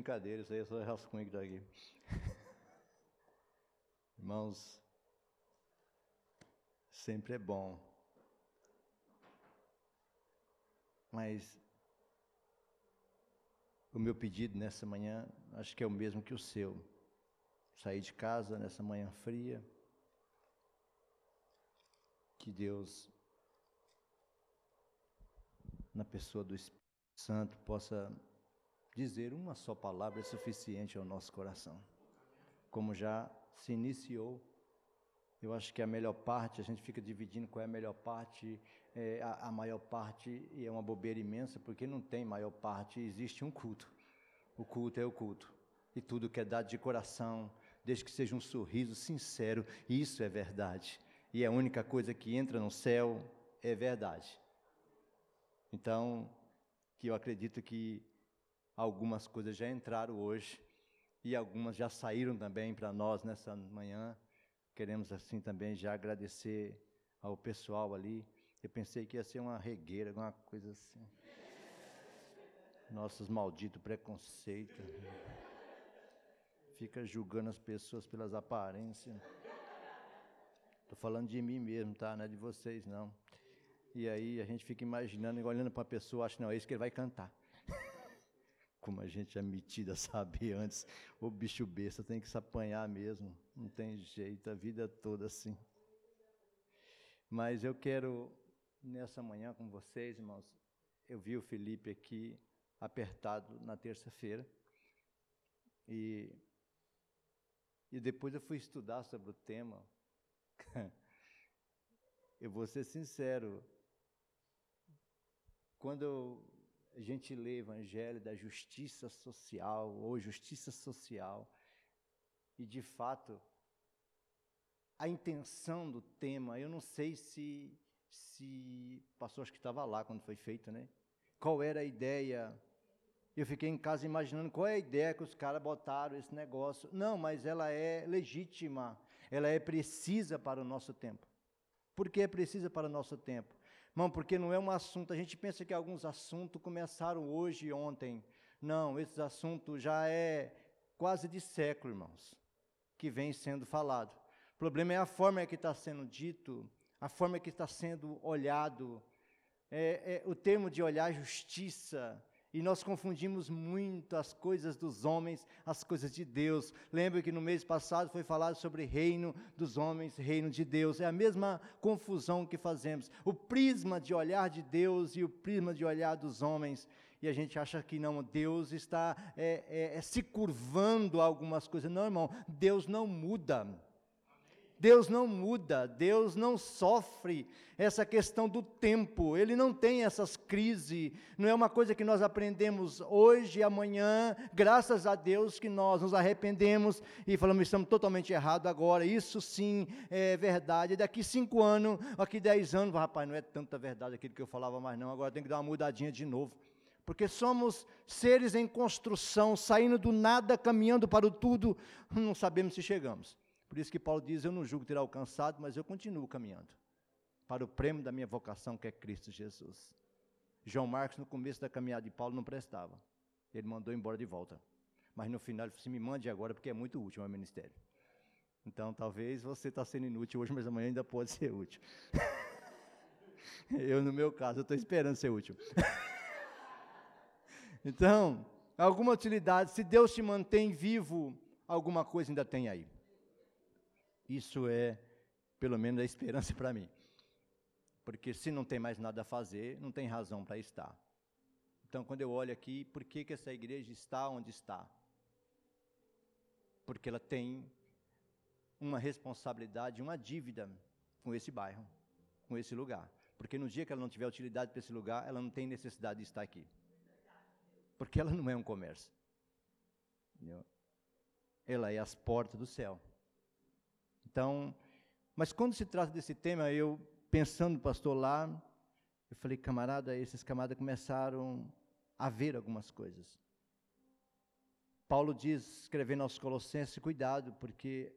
brincadeira, isso aí é só rascunho que está aqui. Irmãos, sempre é bom. Mas o meu pedido nessa manhã, acho que é o mesmo que o seu. Sair de casa nessa manhã fria. Que Deus, na pessoa do Espírito Santo, possa dizer uma só palavra é suficiente ao nosso coração. Como já se iniciou, eu acho que a melhor parte, a gente fica dividindo qual é a melhor parte, é, a, a maior parte, e é uma bobeira imensa, porque não tem maior parte, existe um culto. O culto é o culto. E tudo que é dado de coração, desde que seja um sorriso sincero, isso é verdade. E a única coisa que entra no céu é verdade. Então, que eu acredito que algumas coisas já entraram hoje e algumas já saíram também para nós nessa manhã. Queremos assim também já agradecer ao pessoal ali. Eu pensei que ia ser uma regueira, alguma coisa assim. Nossos malditos preconceitos. Fica julgando as pessoas pelas aparências. Estou falando de mim mesmo, tá? Não é de vocês, não. E aí a gente fica imaginando, olhando para a pessoa, acha, não, é isso que ele vai cantar como a gente é metida a saber antes, o bicho besta tem que se apanhar mesmo, não tem jeito, a vida toda assim. Mas eu quero, nessa manhã com vocês, irmãos, eu vi o Felipe aqui apertado na terça-feira, e, e depois eu fui estudar sobre o tema. eu vou ser sincero, quando eu a gente lê Evangelho da justiça social ou justiça social, e de fato, a intenção do tema, eu não sei se, se pastor acho que estava lá quando foi feito, né? Qual era a ideia? Eu fiquei em casa imaginando qual é a ideia que os caras botaram esse negócio. Não, mas ela é legítima, ela é precisa para o nosso tempo. Por que é precisa para o nosso tempo? Irmão, porque não é um assunto, a gente pensa que alguns assuntos começaram hoje e ontem. Não, esses assuntos já é quase de século, irmãos, que vem sendo falado. O problema é a forma que está sendo dito, a forma que está sendo olhado. É, é, o termo de olhar justiça, e nós confundimos muito as coisas dos homens, as coisas de Deus. Lembra que no mês passado foi falado sobre reino dos homens, reino de Deus. É a mesma confusão que fazemos. O prisma de olhar de Deus e o prisma de olhar dos homens. E a gente acha que não, Deus está é, é, é se curvando a algumas coisas. Não, irmão, Deus não muda. Deus não muda, Deus não sofre essa questão do tempo, Ele não tem essas crises, não é uma coisa que nós aprendemos hoje e amanhã, graças a Deus que nós nos arrependemos e falamos, estamos totalmente errados agora, isso sim é verdade, daqui cinco anos, daqui dez anos, rapaz, não é tanta verdade aquilo que eu falava mais não, agora tem que dar uma mudadinha de novo, porque somos seres em construção, saindo do nada, caminhando para o tudo, não sabemos se chegamos. Por isso que Paulo diz: Eu não julgo ter alcançado, mas eu continuo caminhando para o prêmio da minha vocação, que é Cristo Jesus. João Marcos, no começo da caminhada de Paulo, não prestava. Ele mandou embora de volta. Mas no final ele falou assim: Me mande agora, porque é muito útil ao ministério. Então, talvez você está sendo inútil hoje, mas amanhã ainda pode ser útil. eu, no meu caso, estou esperando ser útil. então, alguma utilidade, se Deus te mantém vivo, alguma coisa ainda tem aí. Isso é, pelo menos, a esperança para mim. Porque se não tem mais nada a fazer, não tem razão para estar. Então, quando eu olho aqui, por que, que essa igreja está onde está? Porque ela tem uma responsabilidade, uma dívida com esse bairro, com esse lugar. Porque no dia que ela não tiver utilidade para esse lugar, ela não tem necessidade de estar aqui. Porque ela não é um comércio. Ela é as portas do céu. Então, mas quando se trata desse tema, eu pensando, pastor, lá, eu falei, camarada, esses camaradas começaram a ver algumas coisas. Paulo diz, escrevendo aos Colossenses, cuidado, porque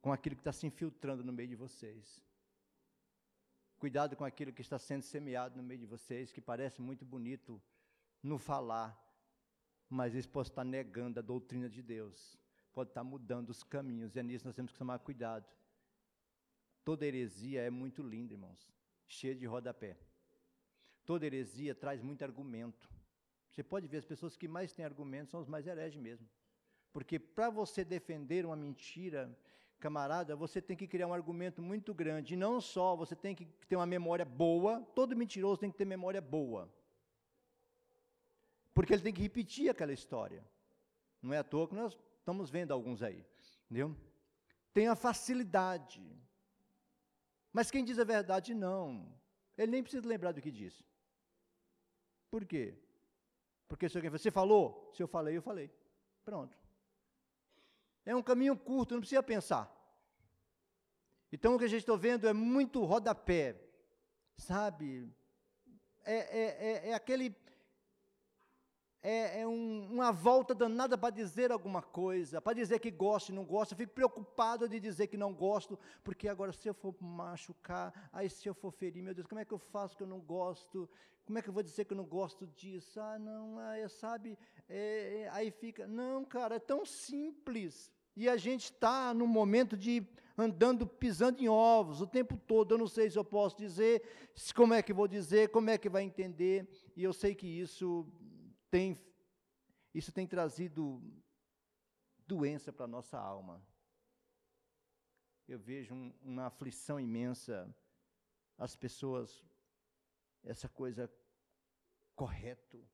com aquilo que está se infiltrando no meio de vocês. Cuidado com aquilo que está sendo semeado no meio de vocês, que parece muito bonito no falar, mas eles podem estar negando a doutrina de Deus, pode estar mudando os caminhos, e é nisso nós temos que tomar cuidado. Toda heresia é muito linda, irmãos, cheia de rodapé. Toda heresia traz muito argumento. Você pode ver, as pessoas que mais têm argumentos são os mais hereges mesmo. Porque para você defender uma mentira, camarada, você tem que criar um argumento muito grande. E não só, você tem que ter uma memória boa, todo mentiroso tem que ter memória boa. Porque ele tem que repetir aquela história. Não é à toa que nós estamos vendo alguns aí. Entendeu? Tem a facilidade. Mas quem diz a verdade, não. Ele nem precisa lembrar do que disse. Por quê? Porque se alguém você falou, se eu falei, eu falei. Pronto. É um caminho curto, não precisa pensar. Então o que a gente está vendo é muito rodapé, sabe? É, é, é, é aquele. É, é um, uma volta danada para dizer alguma coisa, para dizer que gosto e não gosto. Eu fico preocupado de dizer que não gosto, porque agora se eu for machucar, aí se eu for ferir, meu Deus, como é que eu faço que eu não gosto? Como é que eu vou dizer que eu não gosto disso? Ah, não, ah, sabe? É, é, aí fica. Não, cara, é tão simples. E a gente está no momento de andando pisando em ovos o tempo todo. Eu não sei se eu posso dizer, como é que vou dizer, como é que vai entender. E eu sei que isso tem isso tem trazido doença para a nossa alma. Eu vejo um, uma aflição imensa, as pessoas, essa coisa correto,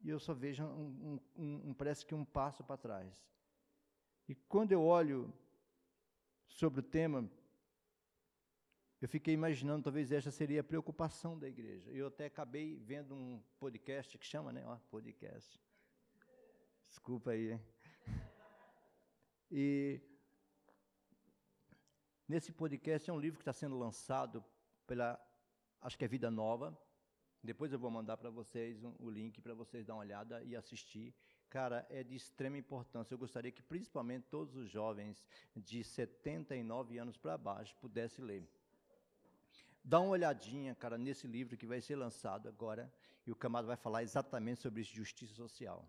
e eu só vejo um, um, um parece que um passo para trás. E quando eu olho sobre o tema, eu fiquei imaginando, talvez esta seria a preocupação da igreja. Eu até acabei vendo um podcast que chama, né? Ó, podcast. Desculpa aí. Hein? E nesse podcast é um livro que está sendo lançado pela, acho que é Vida Nova, depois eu vou mandar para vocês um, o link para vocês dar uma olhada e assistir. Cara, é de extrema importância. Eu gostaria que principalmente todos os jovens de 79 anos para baixo pudessem ler. Dá uma olhadinha, cara, nesse livro que vai ser lançado agora, e o camarada vai falar exatamente sobre justiça social.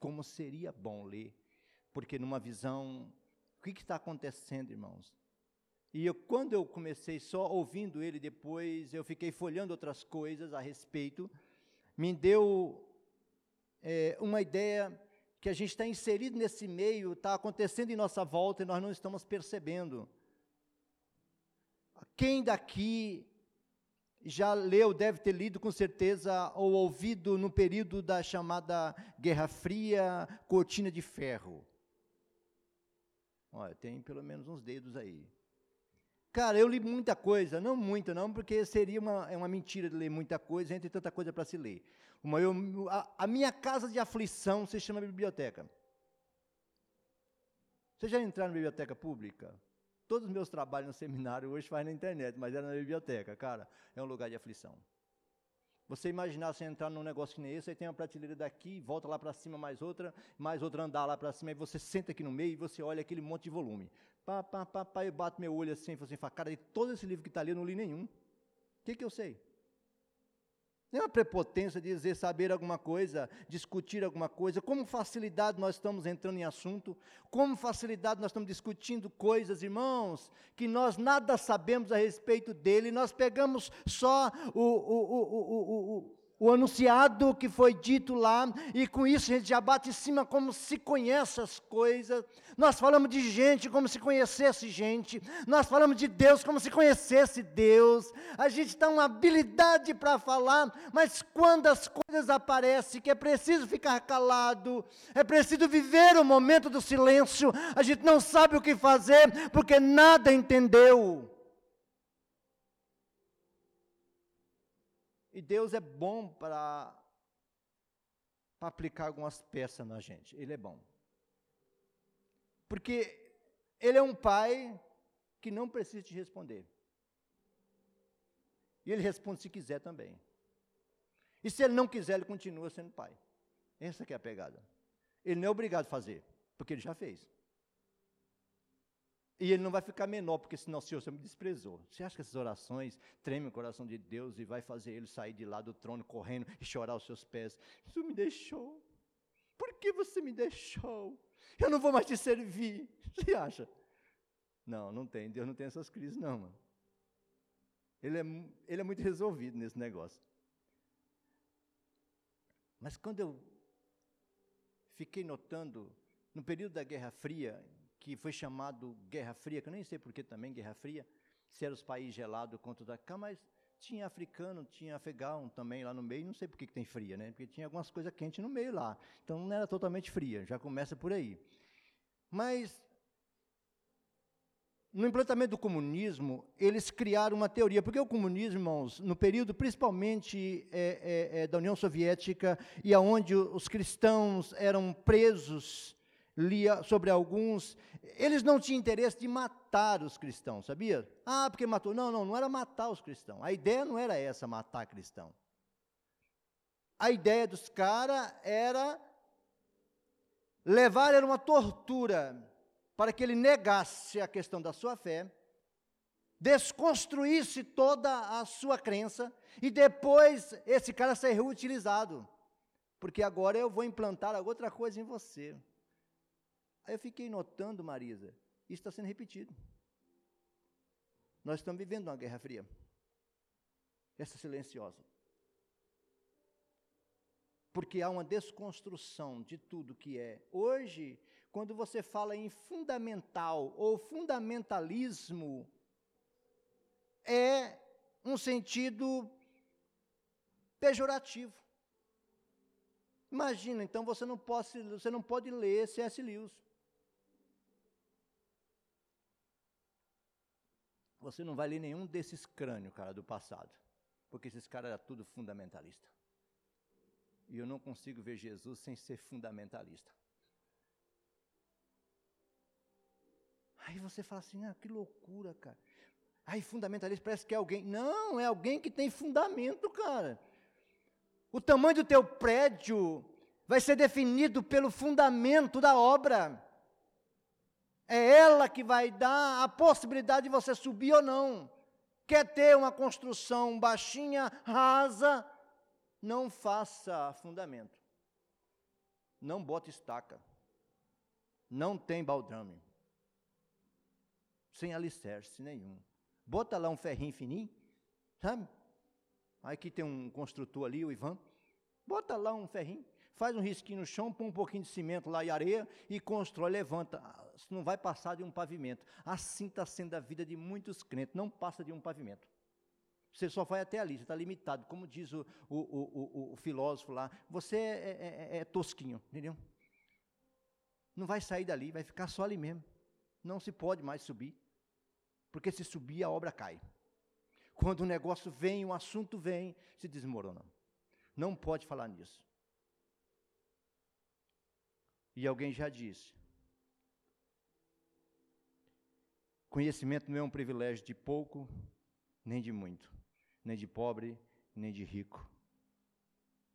Como seria bom ler, porque numa visão, o que está acontecendo, irmãos? E eu, quando eu comecei só ouvindo ele, depois eu fiquei folhando outras coisas a respeito, me deu é, uma ideia que a gente está inserido nesse meio, está acontecendo em nossa volta e nós não estamos percebendo. Quem daqui já leu, deve ter lido com certeza, ou ouvido no período da chamada Guerra Fria, Cortina de Ferro? Olha, tem pelo menos uns dedos aí. Cara, eu li muita coisa, não muita não, porque seria uma, é uma mentira de ler muita coisa, entre tanta coisa para se ler. Uma, eu, a, a, minha casa de aflição se chama biblioteca. Vocês já entraram na biblioteca pública? Todos os meus trabalhos no seminário hoje faz na internet, mas era na biblioteca, cara, é um lugar de aflição. Você imaginar você entrar num negócio que nem esse, aí tem uma prateleira daqui, volta lá para cima mais outra, mais outra andar lá para cima, e você senta aqui no meio e você olha aquele monte de volume. Pá, pá, pá, pá, eu bato meu olho assim, e falo assim, cara, de todo esse livro que está ali, eu não li nenhum. O que, que eu sei? Nem uma prepotência de dizer saber alguma coisa, discutir alguma coisa, como facilidade nós estamos entrando em assunto, como facilidade nós estamos discutindo coisas, irmãos, que nós nada sabemos a respeito dele, nós pegamos só o, o, o, o o anunciado que foi dito lá, e com isso a gente já bate em cima como se conhece as coisas. Nós falamos de gente como se conhecesse gente, nós falamos de Deus como se conhecesse Deus. A gente tem uma habilidade para falar, mas quando as coisas aparecem, que é preciso ficar calado, é preciso viver o momento do silêncio, a gente não sabe o que fazer, porque nada entendeu. E Deus é bom para aplicar algumas peças na gente. Ele é bom. Porque Ele é um pai que não precisa te responder. E Ele responde se quiser também. E se Ele não quiser, Ele continua sendo pai. Essa é a pegada. Ele não é obrigado a fazer, porque Ele já fez. E ele não vai ficar menor, porque senão o Senhor me desprezou. Você acha que essas orações tremem o coração de Deus e vai fazer ele sair de lá do trono correndo e chorar aos seus pés? Você me deixou. Por que você me deixou? Eu não vou mais te servir. Você acha? Não, não tem. Deus não tem essas crises, não, mano. Ele é, ele é muito resolvido nesse negócio. Mas quando eu fiquei notando, no período da Guerra Fria, que foi chamado Guerra Fria, que eu nem sei por que também Guerra Fria, se era os países gelados contra da cá, mas tinha africano, tinha afegão também lá no meio, não sei por que, que tem fria, né? Porque tinha algumas coisas quentes no meio lá. Então não era totalmente fria, já começa por aí. Mas no implantamento do comunismo, eles criaram uma teoria, porque o comunismo, irmãos, no período principalmente é, é, é, da União Soviética, e aonde os cristãos eram presos lia sobre alguns, eles não tinham interesse de matar os cristãos, sabia? Ah, porque matou. Não, não, não era matar os cristãos. A ideia não era essa, matar cristão. A ideia dos caras era levar ele uma tortura para que ele negasse a questão da sua fé, desconstruísse toda a sua crença e depois esse cara ser reutilizado. Porque agora eu vou implantar outra coisa em você. Aí eu fiquei notando, Marisa, isso está sendo repetido. Nós estamos vivendo uma guerra fria. Essa silenciosa. Porque há uma desconstrução de tudo que é. Hoje, quando você fala em fundamental ou fundamentalismo, é um sentido pejorativo. Imagina, então você não pode, você não pode ler C.S. Lewis. Você não vai ler nenhum desses crânios, cara, do passado. Porque esses caras eram tudo fundamentalista. E eu não consigo ver Jesus sem ser fundamentalista. Aí você fala assim, ah, que loucura, cara. Aí fundamentalista parece que é alguém. Não, é alguém que tem fundamento, cara. O tamanho do teu prédio vai ser definido pelo fundamento da obra. É ela que vai dar a possibilidade de você subir ou não. Quer ter uma construção baixinha, rasa, não faça fundamento. Não bota estaca. Não tem baldrame. Sem alicerce nenhum. Bota lá um ferrinho fininho, sabe? Aqui tem um construtor ali, o Ivan. Bota lá um ferrinho, faz um risquinho no chão, põe um pouquinho de cimento lá e areia e constrói, levanta não vai passar de um pavimento. Assim está sendo a vida de muitos crentes, não passa de um pavimento. Você só vai até ali, você está limitado. Como diz o, o, o, o, filósofo lá, você é, é, é, é tosquinho, entendeu? Não vai sair dali, vai ficar só ali mesmo. Não se pode mais subir, porque se subir a obra cai. Quando o negócio vem, o assunto vem, se desmorona. Não pode falar nisso. E alguém já disse: Conhecimento não é um privilégio de pouco, nem de muito, nem de pobre, nem de rico,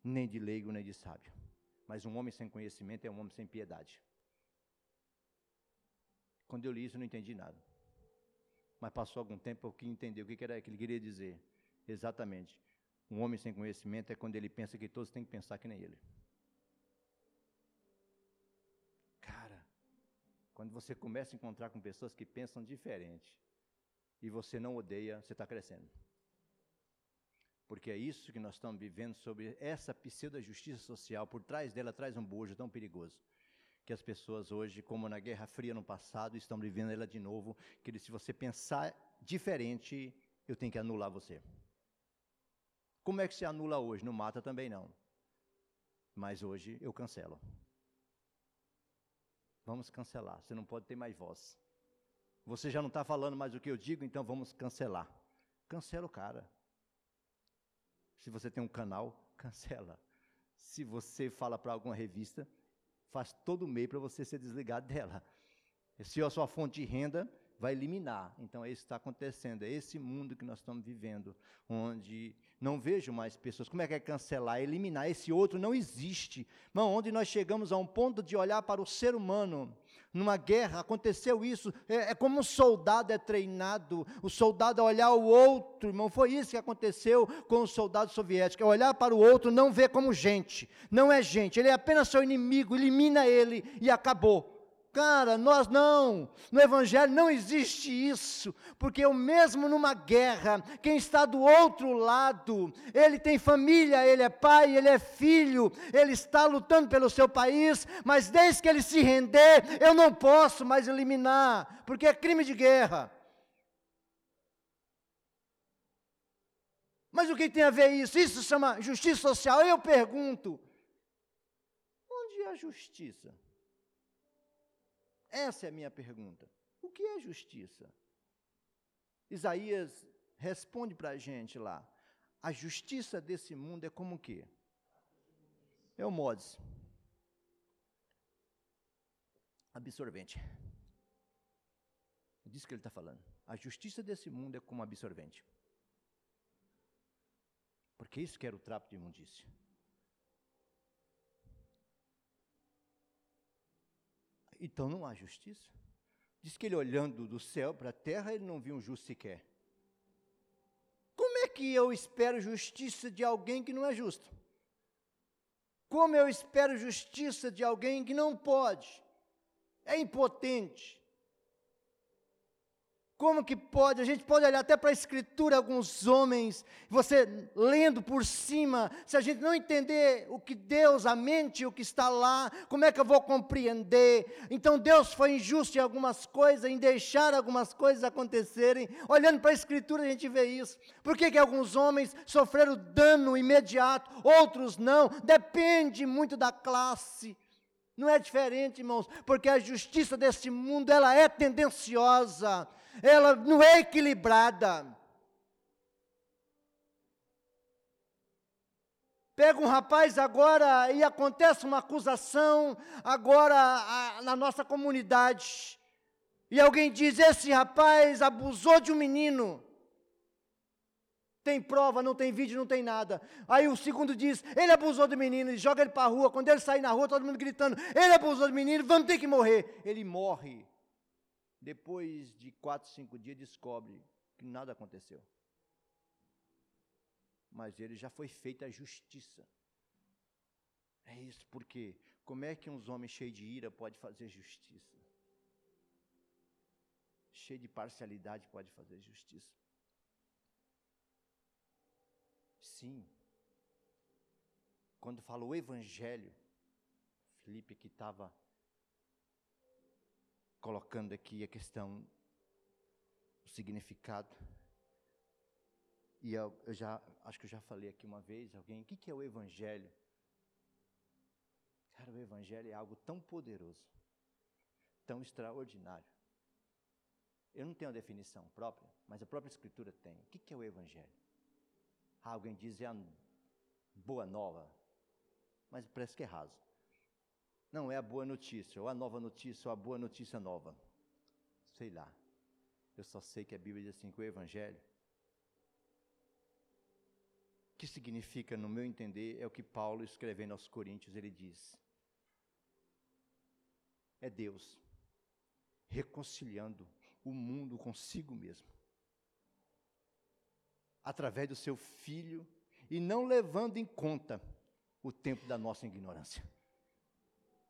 nem de leigo, nem de sábio. Mas um homem sem conhecimento é um homem sem piedade. Quando eu li isso, eu não entendi nada. Mas passou algum tempo eu quis entender o que era que ele queria dizer. Exatamente. Um homem sem conhecimento é quando ele pensa que todos têm que pensar que nem ele. Quando você começa a encontrar com pessoas que pensam diferente e você não odeia, você está crescendo. Porque é isso que nós estamos vivendo sobre essa pseudo-justiça social. Por trás dela traz um bojo tão perigoso. Que as pessoas hoje, como na Guerra Fria no passado, estão vivendo ela de novo. Que se você pensar diferente, eu tenho que anular você. Como é que se anula hoje? Não mata também não. Mas hoje eu cancelo. Vamos cancelar. Você não pode ter mais voz. Você já não está falando mais o que eu digo, então vamos cancelar. Cancela o cara. Se você tem um canal, cancela. Se você fala para alguma revista, faz todo o meio para você ser desligado dela. Se a sua fonte de renda, vai eliminar. Então, é isso que está acontecendo. É esse mundo que nós estamos vivendo, onde não vejo mais pessoas. Como é que é cancelar? Eliminar. Esse outro não existe. Irmão, onde nós chegamos a um ponto de olhar para o ser humano Numa guerra aconteceu isso. É, é, como um soldado é treinado. O soldado a olhar o outro, irmão. Foi isso que aconteceu com o soldado soviético. É olhar para o outro, não ver como gente. Não é gente. Ele é apenas seu inimigo. Elimina ele e acabou. Cara, nós não. No Evangelho não existe isso, porque eu mesmo numa guerra, quem está do outro lado, ele tem família, ele é pai, ele é filho, ele está lutando pelo seu país, mas desde que ele se render, eu não posso mais eliminar, porque é crime de guerra. Mas o que tem a ver isso? Isso chama justiça social. Eu pergunto: onde é a justiça? Essa é a minha pergunta. O que é justiça? Isaías responde para a gente lá. A justiça desse mundo é como o quê? É o mods. Absorvente. É disso que ele está falando. A justiça desse mundo é como absorvente. Porque isso que era o trapo de imundícia. Então não há justiça. Diz que ele olhando do céu para a terra, ele não viu um justo sequer. Como é que eu espero justiça de alguém que não é justo? Como eu espero justiça de alguém que não pode? É impotente. Como que pode? A gente pode olhar até para a escritura, alguns homens, você lendo por cima, se a gente não entender o que Deus, a mente, o que está lá, como é que eu vou compreender? Então Deus foi injusto em algumas coisas, em deixar algumas coisas acontecerem. Olhando para a escritura, a gente vê isso. Por que, que alguns homens sofreram dano imediato, outros não? Depende muito da classe. Não é diferente, irmãos, porque a justiça desse mundo, ela é tendenciosa ela não é equilibrada. Pega um rapaz agora e acontece uma acusação agora a, na nossa comunidade. E alguém diz: esse rapaz abusou de um menino. Tem prova, não tem vídeo, não tem nada. Aí o segundo diz: ele abusou do menino, e joga ele para a rua. Quando ele sair na rua, todo mundo gritando: ele abusou do menino, vamos ter que morrer. Ele morre. Depois de quatro, cinco dias, descobre que nada aconteceu. Mas ele já foi feita a justiça. É isso, porque como é que uns homens cheios de ira pode fazer justiça? Cheio de parcialidade pode fazer justiça? Sim. Quando falou o evangelho, Felipe que estava colocando aqui a questão, o significado. E eu, eu, já, acho que eu já falei aqui uma vez, alguém, o que, que é o Evangelho? Cara, o Evangelho é algo tão poderoso, tão extraordinário. Eu não tenho a definição própria, mas a própria Escritura tem. O que, que é o Evangelho? Alguém diz é a boa nova, mas parece que é raso. Não é a boa notícia, ou a nova notícia, ou a boa notícia nova. Sei lá. Eu só sei que a Bíblia diz assim: que o Evangelho, que significa, no meu entender, é o que Paulo escrevendo aos Coríntios, ele diz: é Deus reconciliando o mundo consigo mesmo, através do seu Filho, e não levando em conta o tempo da nossa ignorância.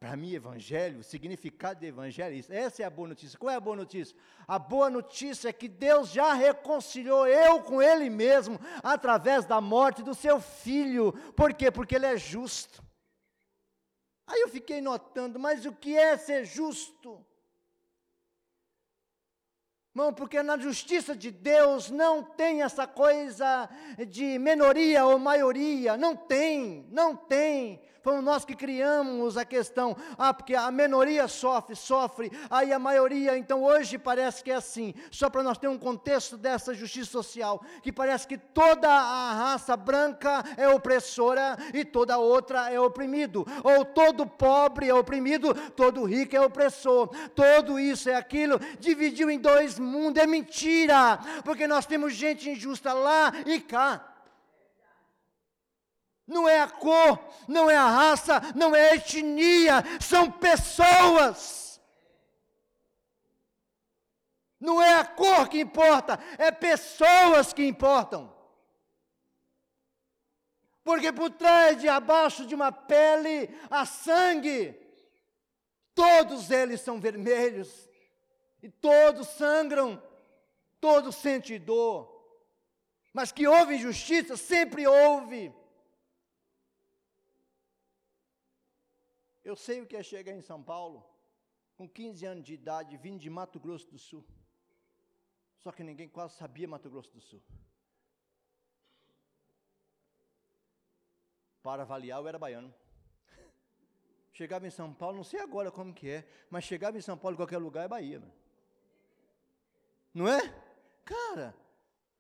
Para mim, evangelho, o significado de evangelho é isso. Essa é a boa notícia. Qual é a boa notícia? A boa notícia é que Deus já reconciliou eu com Ele mesmo através da morte do seu filho. Por quê? Porque Ele é justo. Aí eu fiquei notando, mas o que é ser justo? Irmão, porque na justiça de Deus não tem essa coisa de minoria ou maioria, não tem, não tem. Fomos nós que criamos a questão, ah, porque a minoria sofre, sofre, aí a maioria, então hoje parece que é assim, só para nós ter um contexto dessa justiça social, que parece que toda a raça branca é opressora e toda outra é oprimido, ou todo pobre é oprimido, todo rico é opressor, tudo isso é aquilo, dividiu em dois mundos, é mentira, porque nós temos gente injusta lá e cá não é a cor, não é a raça, não é a etnia, são pessoas. Não é a cor que importa, é pessoas que importam. Porque por trás de abaixo de uma pele há sangue. Todos eles são vermelhos. E todos sangram. Todos sentem dor. Mas que houve injustiça, sempre houve. Eu sei o que é chegar em São Paulo, com 15 anos de idade, vindo de Mato Grosso do Sul. Só que ninguém quase sabia Mato Grosso do Sul. Para avaliar, eu era baiano. Chegava em São Paulo, não sei agora como que é, mas chegava em São Paulo, em qualquer lugar, é Bahia. Não é? Cara,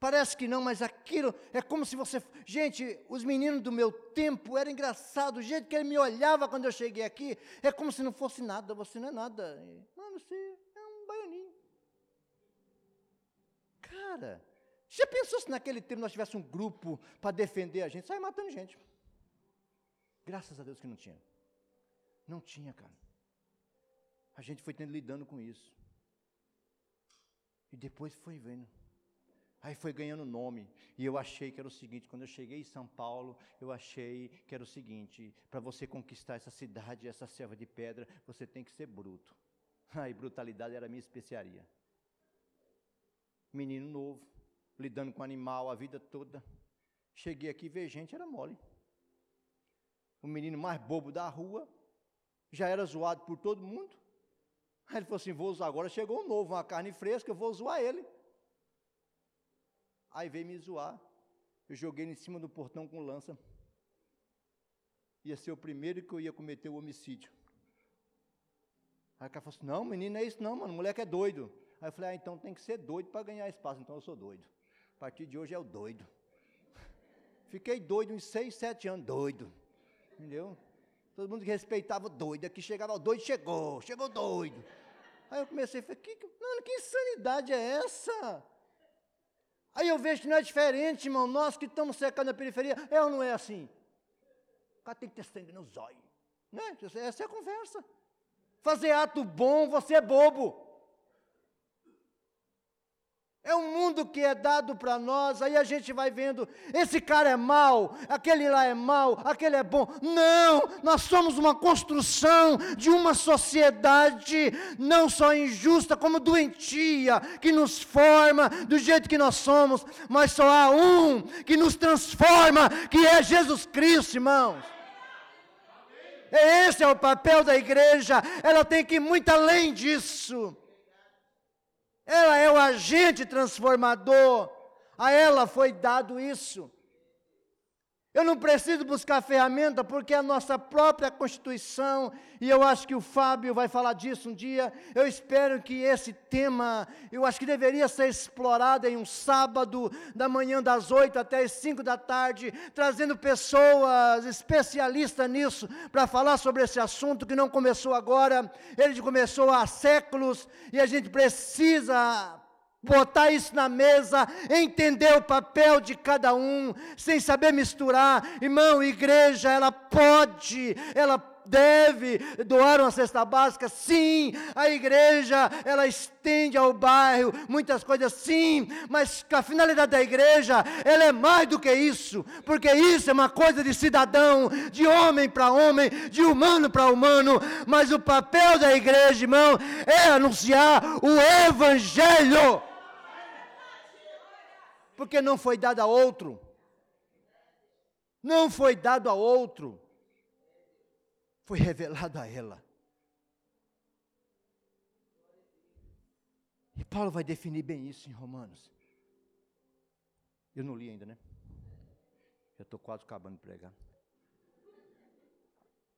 Parece que não, mas aquilo é como se você. Gente, os meninos do meu tempo era engraçado, o jeito que ele me olhava quando eu cheguei aqui, é como se não fosse nada, você não é nada. Mano, você é um baianinho. Cara, já pensou se naquele tempo nós tivéssemos um grupo para defender a gente? Sai matando gente. Graças a Deus que não tinha. Não tinha, cara. A gente foi tendo lidando com isso. E depois foi vendo. Aí foi ganhando nome. E eu achei que era o seguinte: quando eu cheguei em São Paulo, eu achei que era o seguinte: para você conquistar essa cidade, essa selva de pedra, você tem que ser bruto. Aí brutalidade era a minha especiaria. Menino novo, lidando com animal a vida toda. Cheguei aqui ver gente, era mole. O menino mais bobo da rua, já era zoado por todo mundo. Aí ele falou assim: vou usar agora. Chegou um novo, uma carne fresca, eu vou zoar ele. Aí veio me zoar. Eu joguei ele em cima do portão com lança. Ia ser o primeiro que eu ia cometer o homicídio. Aí o cara falou assim: Não, menino, é isso não, mano. O moleque é doido. Aí eu falei: Ah, então tem que ser doido para ganhar espaço. Então eu sou doido. A partir de hoje é o doido. Fiquei doido uns seis, sete anos, doido. Entendeu? Todo mundo que respeitava o doido. Aqui chegava o doido, chegou, chegou doido. Aí eu comecei a falar: que, Mano, que insanidade é essa? Aí eu vejo que não é diferente, irmão, nós que estamos secando na periferia, é ou não é assim? O cara tem que ter sangue no zóio. Né? Essa é a conversa. Fazer ato bom, você é bobo. É um mundo que é dado para nós, aí a gente vai vendo, esse cara é mau, aquele lá é mau, aquele é bom. Não, nós somos uma construção de uma sociedade não só injusta, como doentia, que nos forma do jeito que nós somos, mas só há um que nos transforma, que é Jesus Cristo, irmãos. Esse é o papel da igreja, ela tem que ir muito além disso. Ela é o agente transformador. A ela foi dado isso. Eu não preciso buscar ferramenta porque é a nossa própria Constituição, e eu acho que o Fábio vai falar disso um dia. Eu espero que esse tema, eu acho que deveria ser explorado em um sábado, da manhã das oito até as cinco da tarde, trazendo pessoas especialistas nisso, para falar sobre esse assunto que não começou agora, ele começou há séculos, e a gente precisa botar isso na mesa, entender o papel de cada um, sem saber misturar. Irmão, igreja, ela pode, ela deve doar uma cesta básica, sim. A igreja, ela estende ao bairro muitas coisas, sim. Mas a finalidade da igreja, ela é mais do que isso, porque isso é uma coisa de cidadão, de homem para homem, de humano para humano. Mas o papel da igreja, irmão, é anunciar o evangelho porque não foi dado a outro. Não foi dado a outro. Foi revelado a ela. E Paulo vai definir bem isso em Romanos. Eu não li ainda, né? Já estou quase acabando de pregar.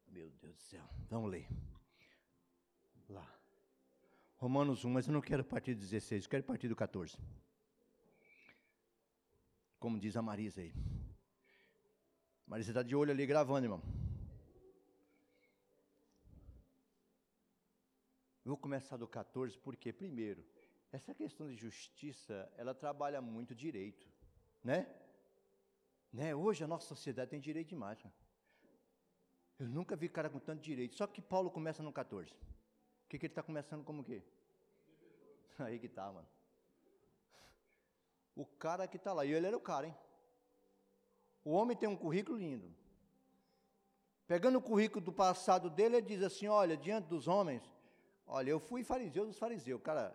Meu Deus do céu. Vamos ler. Lá. Romanos 1, mas eu não quero partir do 16, eu quero partir do 14 como diz a Marisa aí. Marisa está de olho ali gravando, irmão. vou começar do 14, porque, primeiro, essa questão de justiça, ela trabalha muito direito, né? né? Hoje a nossa sociedade tem direito demais. Cara. Eu nunca vi cara com tanto direito. Só que Paulo começa no 14. O que, que ele está começando como o quê? Aí que tá, mano. O cara que está lá, e ele era o cara, hein? O homem tem um currículo lindo. Pegando o currículo do passado dele, ele diz assim: Olha, diante dos homens, olha, eu fui fariseu dos fariseus. Cara,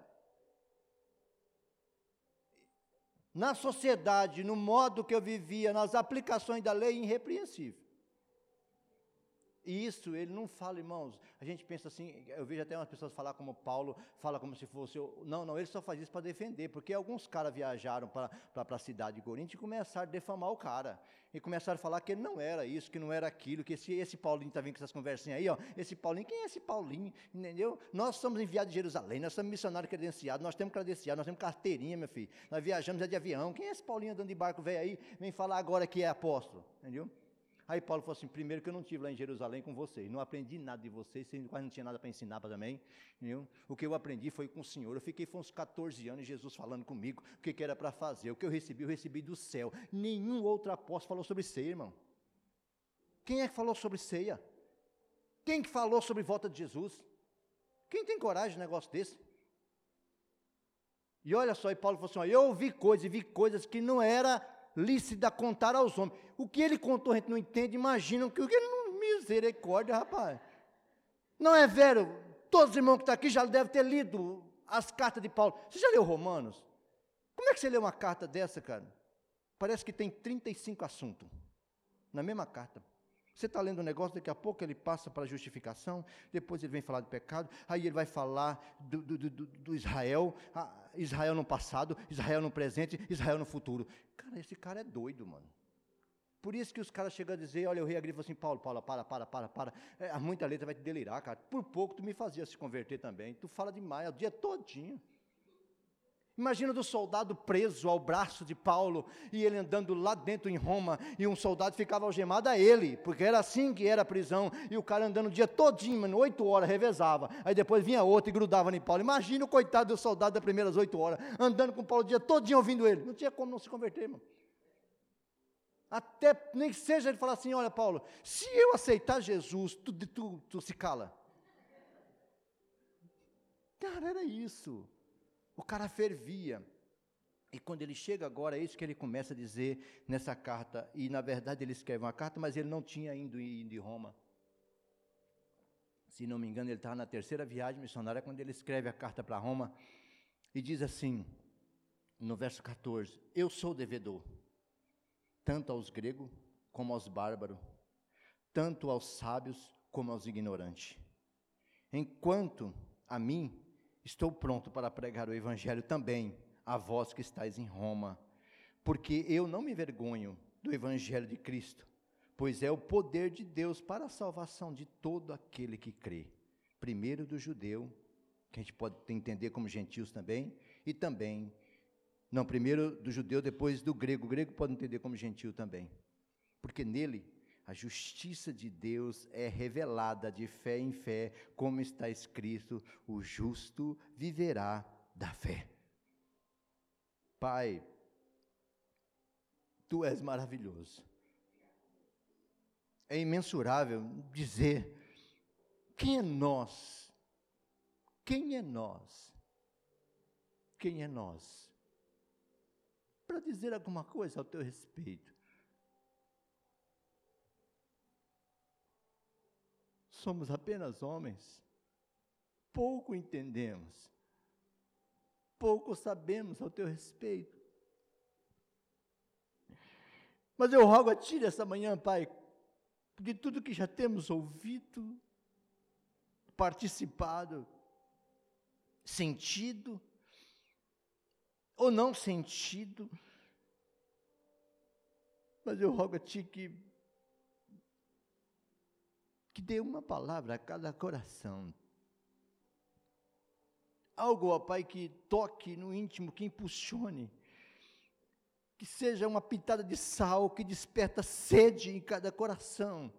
na sociedade, no modo que eu vivia, nas aplicações da lei, irrepreensível. E isso ele não fala, irmãos. A gente pensa assim, eu vejo até umas pessoas falar como Paulo, fala como se fosse. Não, não, ele só faz isso para defender, porque alguns caras viajaram para a cidade de Corinto e começaram a defamar o cara. E começaram a falar que ele não era isso, que não era aquilo, que esse, esse Paulinho está vindo com essas conversinhas aí, ó. Esse Paulinho, quem é esse Paulinho? Entendeu? Nós somos enviados de Jerusalém, nós somos missionários credenciados, nós temos credenciado, nós temos carteirinha, meu filho. Nós viajamos é de avião. Quem é esse Paulinho andando de barco velho aí? Vem falar agora que é apóstolo, entendeu? Aí Paulo falou assim: primeiro que eu não estive lá em Jerusalém com vocês, não aprendi nada de vocês, vocês quase não tinha nada para ensinar para também. Entendeu? O que eu aprendi foi com o Senhor. Eu fiquei foi uns 14 anos, Jesus falando comigo o que, que era para fazer. O que eu recebi, eu recebi do céu. Nenhum outro apóstolo falou sobre ceia, irmão. Quem é que falou sobre ceia? Quem que falou sobre volta de Jesus? Quem tem coragem de um negócio desse? E olha só, e Paulo falou assim: ó, eu ouvi coisas e vi coisas que não era lícita contar aos homens. O que ele contou, a gente não entende, imaginam que o que ele não. Misericórdia, rapaz. Não é velho? Todos os irmãos que estão aqui já devem ter lido as cartas de Paulo. Você já leu Romanos? Como é que você lê uma carta dessa, cara? Parece que tem 35 assuntos na mesma carta. Você está lendo um negócio, daqui a pouco ele passa para a justificação, depois ele vem falar de pecado, aí ele vai falar do, do, do, do Israel, ah, Israel no passado, Israel no presente, Israel no futuro. Cara, esse cara é doido, mano. Por isso que os caras chegam a dizer, olha, o rei Agripa assim, Paulo, Paulo, para, para, para, para. É, muita letra vai te delirar, cara. Por pouco tu me fazia se converter também. Tu fala demais, o dia todinho. Imagina do soldado preso ao braço de Paulo e ele andando lá dentro em Roma e um soldado ficava algemado a ele, porque era assim que era a prisão, e o cara andando o dia todinho, mano, oito horas, revezava. Aí depois vinha outro e grudava em Paulo. Imagina o coitado do soldado das primeiras oito horas, andando com Paulo o dia todinho ouvindo ele. Não tinha como não se converter, irmão. Até nem seja ele falar assim: olha, Paulo, se eu aceitar Jesus, tu, tu, tu se cala. Cara, era isso. O cara fervia. E quando ele chega agora, é isso que ele começa a dizer nessa carta. E na verdade ele escreve uma carta, mas ele não tinha ido, ido de Roma. Se não me engano, ele estava na terceira viagem missionária quando ele escreve a carta para Roma. E diz assim, no verso 14: Eu sou devedor, tanto aos gregos como aos bárbaros, tanto aos sábios como aos ignorantes. Enquanto a mim Estou pronto para pregar o Evangelho também a vós que estáis em Roma, porque eu não me vergonho do Evangelho de Cristo, pois é o poder de Deus para a salvação de todo aquele que crê. Primeiro do judeu, que a gente pode entender como gentios também, e também, não, primeiro do judeu, depois do grego. O grego pode entender como gentil também, porque nele a justiça de Deus é revelada de fé em fé, como está escrito: o justo viverá da fé. Pai, tu és maravilhoso. É imensurável dizer quem é nós? Quem é nós? Quem é nós? Para dizer alguma coisa ao teu respeito. Somos apenas homens. Pouco entendemos, pouco sabemos ao teu respeito. Mas eu rogo a Ti nessa manhã, Pai, de tudo que já temos ouvido, participado, sentido, ou não sentido, mas eu rogo a Ti que que dê uma palavra a cada coração. Algo, ó Pai, que toque no íntimo, que impulsione, que seja uma pitada de sal que desperta sede em cada coração,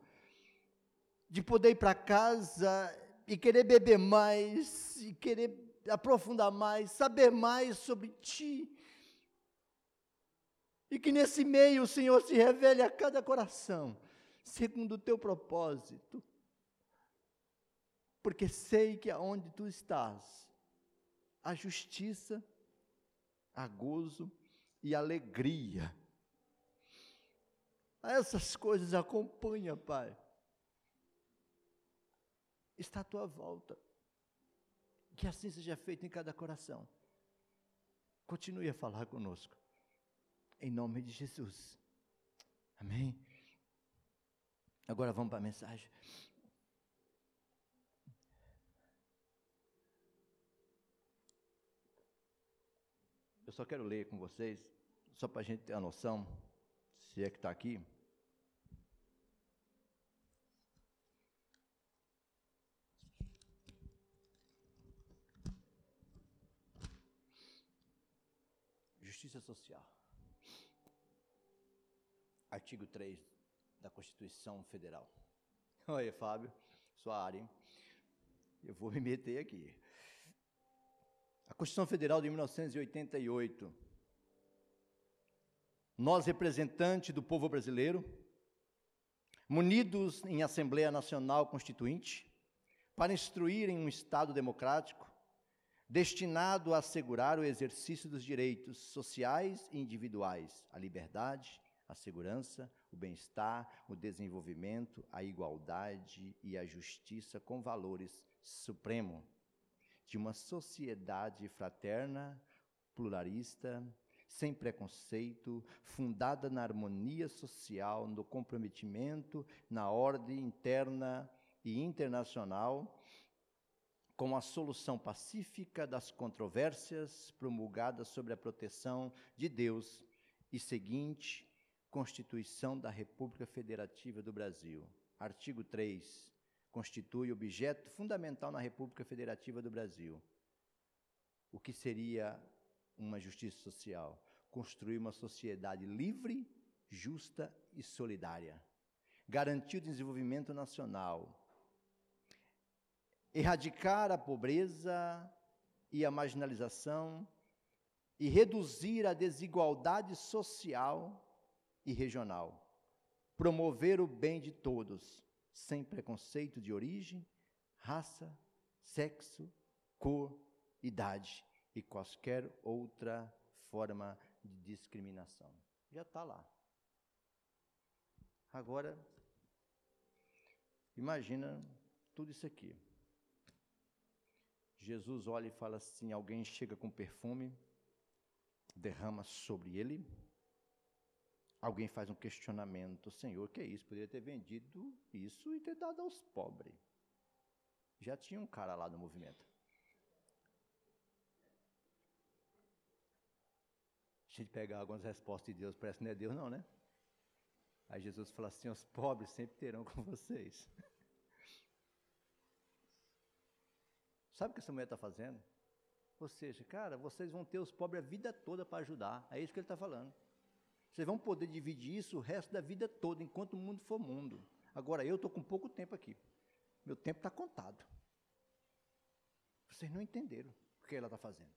de poder ir para casa e querer beber mais, e querer aprofundar mais, saber mais sobre Ti. E que nesse meio o Senhor se revele a cada coração, segundo o teu propósito porque sei que aonde tu estás, a justiça, a gozo e alegria. Essas coisas acompanham, Pai. Está à tua volta. Que assim seja feito em cada coração. Continue a falar conosco. Em nome de Jesus. Amém. Agora vamos para a mensagem. Eu só quero ler com vocês, só para a gente ter a noção, se é que está aqui. Justiça Social. Artigo 3 da Constituição Federal. Oi, Fábio, sua área, hein? Eu vou me meter aqui. A Constituição Federal de 1988. Nós, representantes do povo brasileiro, munidos em Assembleia Nacional Constituinte, para instruir em um Estado democrático, destinado a assegurar o exercício dos direitos sociais e individuais, a liberdade, a segurança, o bem-estar, o desenvolvimento, a igualdade e a justiça com valores supremos de uma sociedade fraterna, pluralista, sem preconceito, fundada na harmonia social, no comprometimento, na ordem interna e internacional, com a solução pacífica das controvérsias promulgadas sobre a proteção de Deus e seguinte Constituição da República Federativa do Brasil. Artigo 3 constitui objeto fundamental na República Federativa do Brasil. O que seria uma justiça social? Construir uma sociedade livre, justa e solidária. Garantir o desenvolvimento nacional. Erradicar a pobreza e a marginalização e reduzir a desigualdade social e regional. Promover o bem de todos sem preconceito de origem, raça, sexo, cor, idade e qualquer outra forma de discriminação. Já está lá. Agora, imagina tudo isso aqui. Jesus olha e fala assim: alguém chega com perfume, derrama sobre ele Alguém faz um questionamento, Senhor, que é isso? Poderia ter vendido isso e ter dado aos pobres. Já tinha um cara lá no movimento. A gente pega algumas respostas de Deus, parece que não é Deus, não, né? Aí Jesus fala assim: os pobres sempre terão com vocês. Sabe o que essa mulher está fazendo? Ou seja, cara, vocês vão ter os pobres a vida toda para ajudar. É isso que ele está falando. Vocês vão poder dividir isso o resto da vida toda, enquanto o mundo for mundo. Agora, eu estou com pouco tempo aqui. Meu tempo está contado. Vocês não entenderam o que ela está fazendo.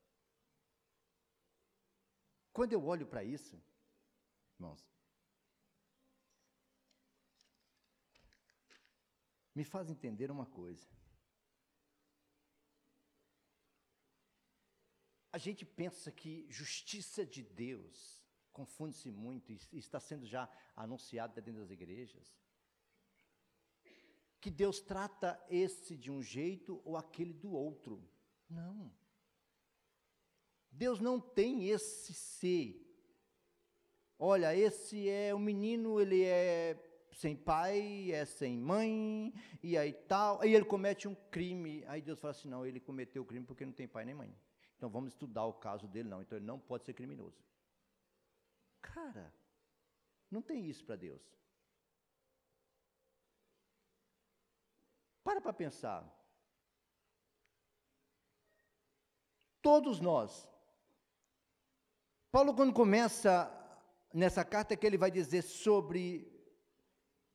Quando eu olho para isso, irmãos, me faz entender uma coisa. A gente pensa que justiça de Deus confunde-se muito e está sendo já anunciado dentro das igrejas. Que Deus trata esse de um jeito ou aquele do outro. Não. Deus não tem esse ser. Olha, esse é o menino, ele é sem pai, é sem mãe, e aí tal, aí ele comete um crime. Aí Deus fala assim: não, ele cometeu o crime porque não tem pai nem mãe. Então vamos estudar o caso dele, não. Então ele não pode ser criminoso. Cara, não tem isso para Deus. Para para pensar. Todos nós. Paulo, quando começa nessa carta que ele vai dizer sobre.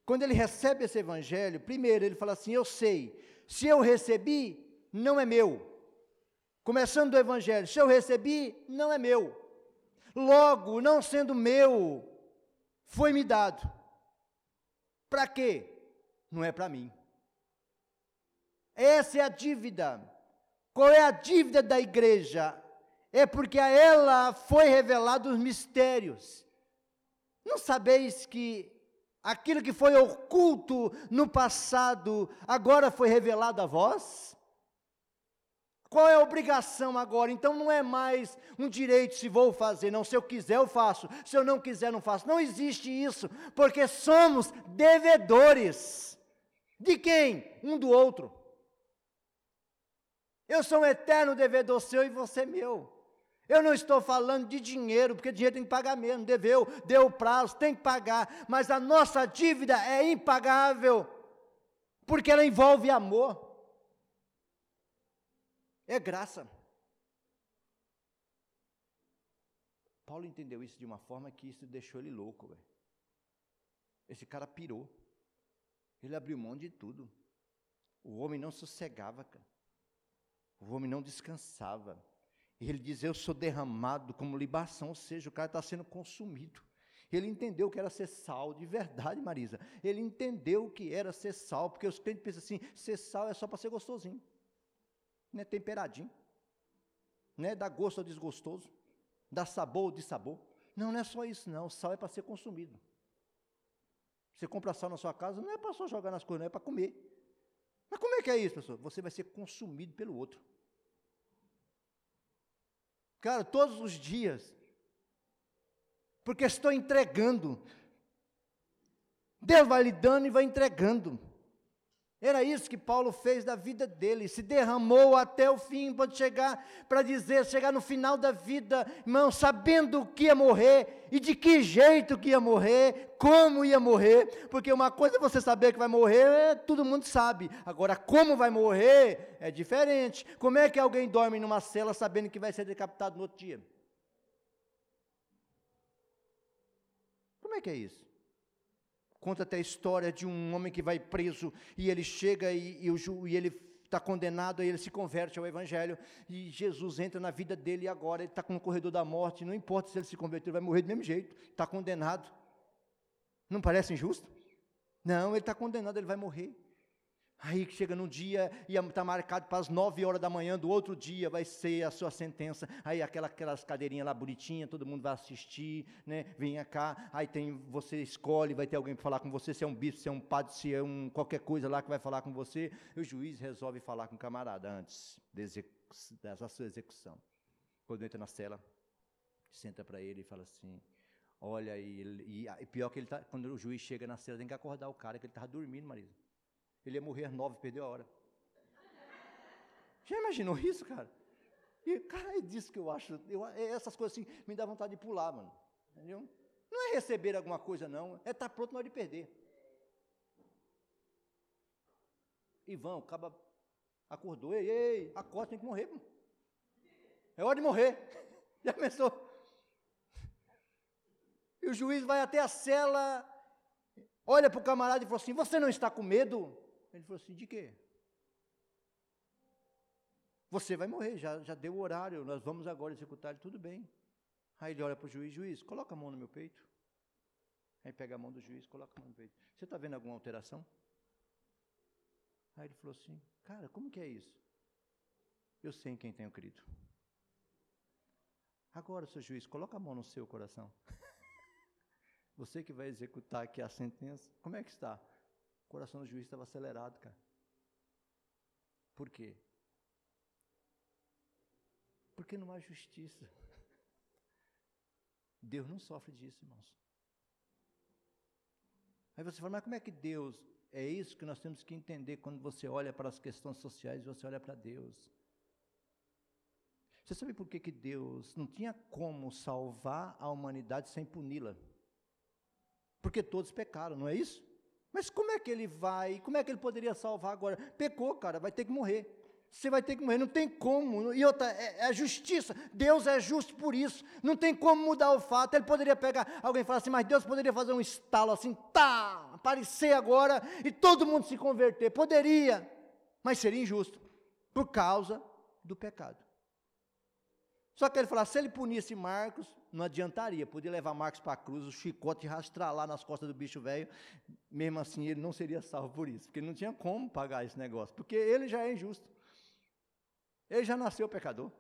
Quando ele recebe esse evangelho, primeiro ele fala assim: Eu sei, se eu recebi, não é meu. Começando do evangelho, se eu recebi, não é meu. Logo, não sendo meu, foi-me dado. Para quê? Não é para mim. Essa é a dívida Qual é a dívida da igreja? É porque a ela foi revelado os mistérios. Não sabeis que aquilo que foi oculto no passado agora foi revelado a vós? Qual é a obrigação agora? Então não é mais um direito se vou fazer, não, se eu quiser eu faço, se eu não quiser não faço. Não existe isso, porque somos devedores. De quem? Um do outro. Eu sou um eterno devedor seu e você meu. Eu não estou falando de dinheiro, porque dinheiro tem que pagar mesmo, deveu, deu prazo, tem que pagar, mas a nossa dívida é impagável, porque ela envolve amor. É graça. Paulo entendeu isso de uma forma que isso deixou ele louco. Véio. Esse cara pirou. Ele abriu mão de tudo. O homem não sossegava, cara. O homem não descansava. E ele diz: Eu sou derramado como libação, ou seja, o cara está sendo consumido. Ele entendeu que era ser sal, de verdade, Marisa. Ele entendeu que era ser sal, porque os clientes pensam assim: ser sal é só para ser gostosinho não é temperadinho, não é dá gosto ou desgostoso, dá sabor ou dissabor. Não, não é só isso, não. O sal é para ser consumido. Você compra sal na sua casa, não é para só jogar nas coisas, não é para comer. Mas como é que é isso, pessoal? Você vai ser consumido pelo outro. Cara, todos os dias. Porque estou entregando. Deus vai lhe dando e vai entregando. Era isso que Paulo fez da vida dele, se derramou até o fim, pode chegar para dizer, chegar no final da vida, irmão, sabendo que ia morrer e de que jeito que ia morrer, como ia morrer, porque uma coisa é você saber que vai morrer, todo mundo sabe. Agora, como vai morrer é diferente. Como é que alguém dorme numa cela sabendo que vai ser decapitado no outro dia? Como é que é isso? Conta até a história de um homem que vai preso e ele chega e, e, o, e ele está condenado, aí ele se converte ao Evangelho e Jesus entra na vida dele e agora ele está com o corredor da morte. Não importa se ele se converter, ele vai morrer do mesmo jeito, está condenado. Não parece injusto? Não, ele está condenado, ele vai morrer. Aí chega num dia e está marcado para as nove horas da manhã do outro dia vai ser a sua sentença. Aí aquela, aquelas cadeirinhas lá bonitinhas, todo mundo vai assistir, né? Venha cá, aí tem, você escolhe, vai ter alguém para falar com você, se é um bispo, se é um padre, se é um qualquer coisa lá que vai falar com você. E o juiz resolve falar com o camarada antes da sua execução. Quando entra na cela, senta para ele e fala assim: Olha, e, e, e pior que ele tá, quando o juiz chega na cela, tem que acordar o cara que ele estava dormindo, marido. Ele ia morrer às nove, perdeu a hora. Já imaginou isso, cara? E, cara, é disso que eu acho. Eu, é essas coisas assim me dá vontade de pular, mano. Entendeu? Não é receber alguma coisa, não. É estar tá pronto na hora de perder. Ivan, o caba acordou. Ei, ei, acorda, tem que morrer. Mano. É hora de morrer. Já começou. E o juiz vai até a cela, olha para o camarada e fala assim: Você não está com medo? Ele falou assim: de quê? Você vai morrer, já, já deu o horário, nós vamos agora executar ele, tudo bem. Aí ele olha para o juiz, juiz, coloca a mão no meu peito. Aí pega a mão do juiz, coloca a mão no peito. Você está vendo alguma alteração? Aí ele falou assim, cara, como que é isso? Eu sei em quem tenho crido. Agora, seu juiz, coloca a mão no seu coração. Você que vai executar aqui a sentença, como é que está? O coração do juiz estava acelerado, cara. Por quê? Porque não há justiça. Deus não sofre disso, irmãos. Aí você fala, mas como é que Deus. É isso que nós temos que entender quando você olha para as questões sociais e você olha para Deus. Você sabe por que, que Deus não tinha como salvar a humanidade sem puni-la? Porque todos pecaram, não é isso? Mas como é que ele vai? Como é que ele poderia salvar agora? Pecou, cara, vai ter que morrer. Você vai ter que morrer, não tem como. E outra, é, é justiça. Deus é justo por isso. Não tem como mudar o fato. Ele poderia pegar alguém e falar assim, mas Deus poderia fazer um estalo assim, tá, aparecer agora e todo mundo se converter. Poderia, mas seria injusto por causa do pecado. Só que ele falou, se ele punisse Marcos, não adiantaria, podia levar Marcos para a cruz, o chicote rastrar lá nas costas do bicho velho, mesmo assim ele não seria salvo por isso, porque ele não tinha como pagar esse negócio, porque ele já é injusto. Ele já nasceu pecador.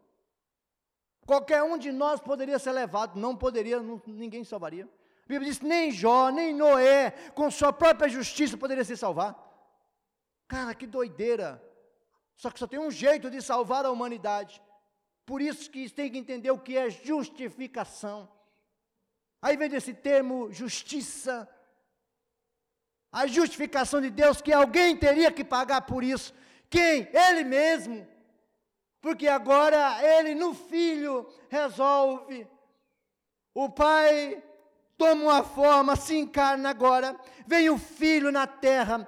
Qualquer um de nós poderia ser levado, não poderia, não, ninguém salvaria. A Bíblia diz: nem Jó, nem Noé, com sua própria justiça, poderia se salvar. Cara, que doideira. Só que só tem um jeito de salvar a humanidade. Por isso que tem que entender o que é justificação. Aí vem desse termo justiça. A justificação de Deus, que alguém teria que pagar por isso. Quem? Ele mesmo. Porque agora ele no filho resolve. O pai toma uma forma, se encarna agora. Vem o filho na terra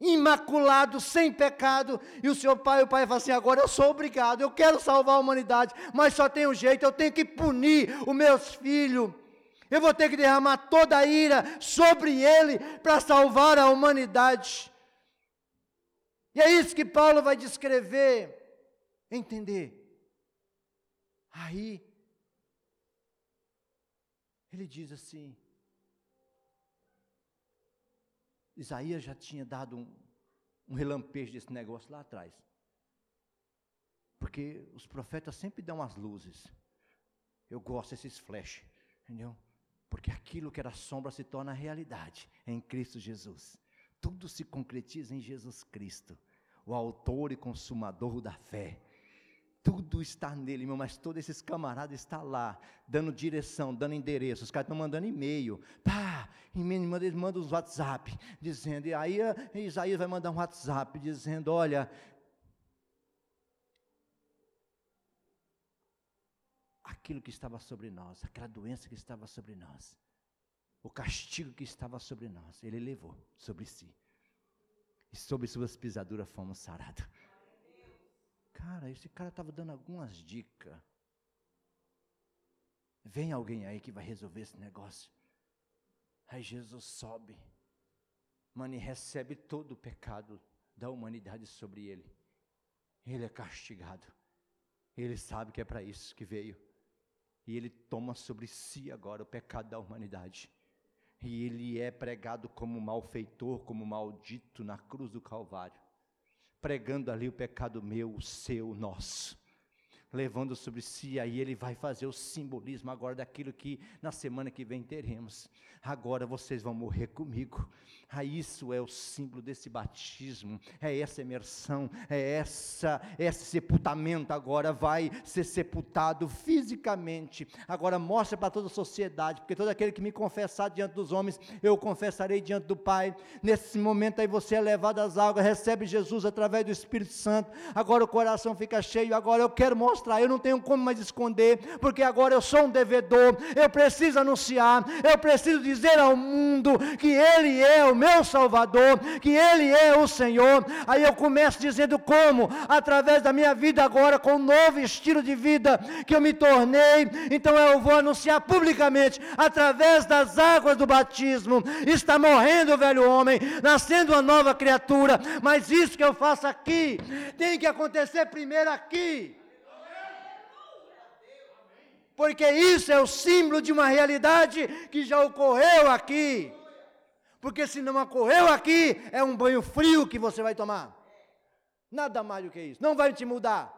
imaculado, sem pecado, e o seu pai, o pai fala assim: agora eu sou obrigado, eu quero salvar a humanidade, mas só tem um jeito, eu tenho que punir os meus filhos. Eu vou ter que derramar toda a ira sobre ele para salvar a humanidade. E é isso que Paulo vai descrever, entender. Aí, ele diz assim: Isaías já tinha dado um, um relampejo desse negócio lá atrás. Porque os profetas sempre dão as luzes. Eu gosto desses flash, entendeu? Porque aquilo que era sombra se torna realidade em Cristo Jesus. Tudo se concretiza em Jesus Cristo, o autor e consumador da fé. Tudo está nele, meu, mas todos esses camaradas estão lá, dando direção, dando endereço. Os caras estão mandando e-mail. Pá, e-mail, eles mandam os WhatsApp, dizendo. E aí Isaías vai mandar um WhatsApp dizendo: olha. Aquilo que estava sobre nós, aquela doença que estava sobre nós, o castigo que estava sobre nós, ele levou sobre si. E sobre suas pisaduras fomos sarados. Cara, esse cara estava dando algumas dicas. Vem alguém aí que vai resolver esse negócio. Aí Jesus sobe, mano, e recebe todo o pecado da humanidade sobre ele. Ele é castigado. Ele sabe que é para isso que veio. E ele toma sobre si agora o pecado da humanidade. E ele é pregado como malfeitor, como maldito na cruz do Calvário pregando ali o pecado meu, o seu, o nosso. Levando sobre si, aí ele vai fazer o simbolismo agora daquilo que na semana que vem teremos. Agora vocês vão morrer comigo. Ah, isso é o símbolo desse batismo, é essa imersão, é essa, esse sepultamento agora vai ser sepultado fisicamente. Agora mostra para toda a sociedade, porque todo aquele que me confessar diante dos homens, eu confessarei diante do Pai. Nesse momento aí você é levado às águas, recebe Jesus através do Espírito Santo. Agora o coração fica cheio, agora eu quero mostrar, eu não tenho como mais esconder, porque agora eu sou um devedor, eu preciso anunciar, eu preciso dizer ao mundo que Ele é o meu Salvador, que Ele é o Senhor. Aí eu começo dizendo como, através da minha vida agora, com um novo estilo de vida que eu me tornei, então eu vou anunciar publicamente, através das águas do batismo, está morrendo o velho homem, nascendo uma nova criatura, mas isso que eu faço aqui, tem que acontecer primeiro aqui porque isso é o símbolo de uma realidade que já ocorreu aqui. Porque se não ocorreu aqui, é um banho frio que você vai tomar. Nada mais do que isso. Não vai te mudar.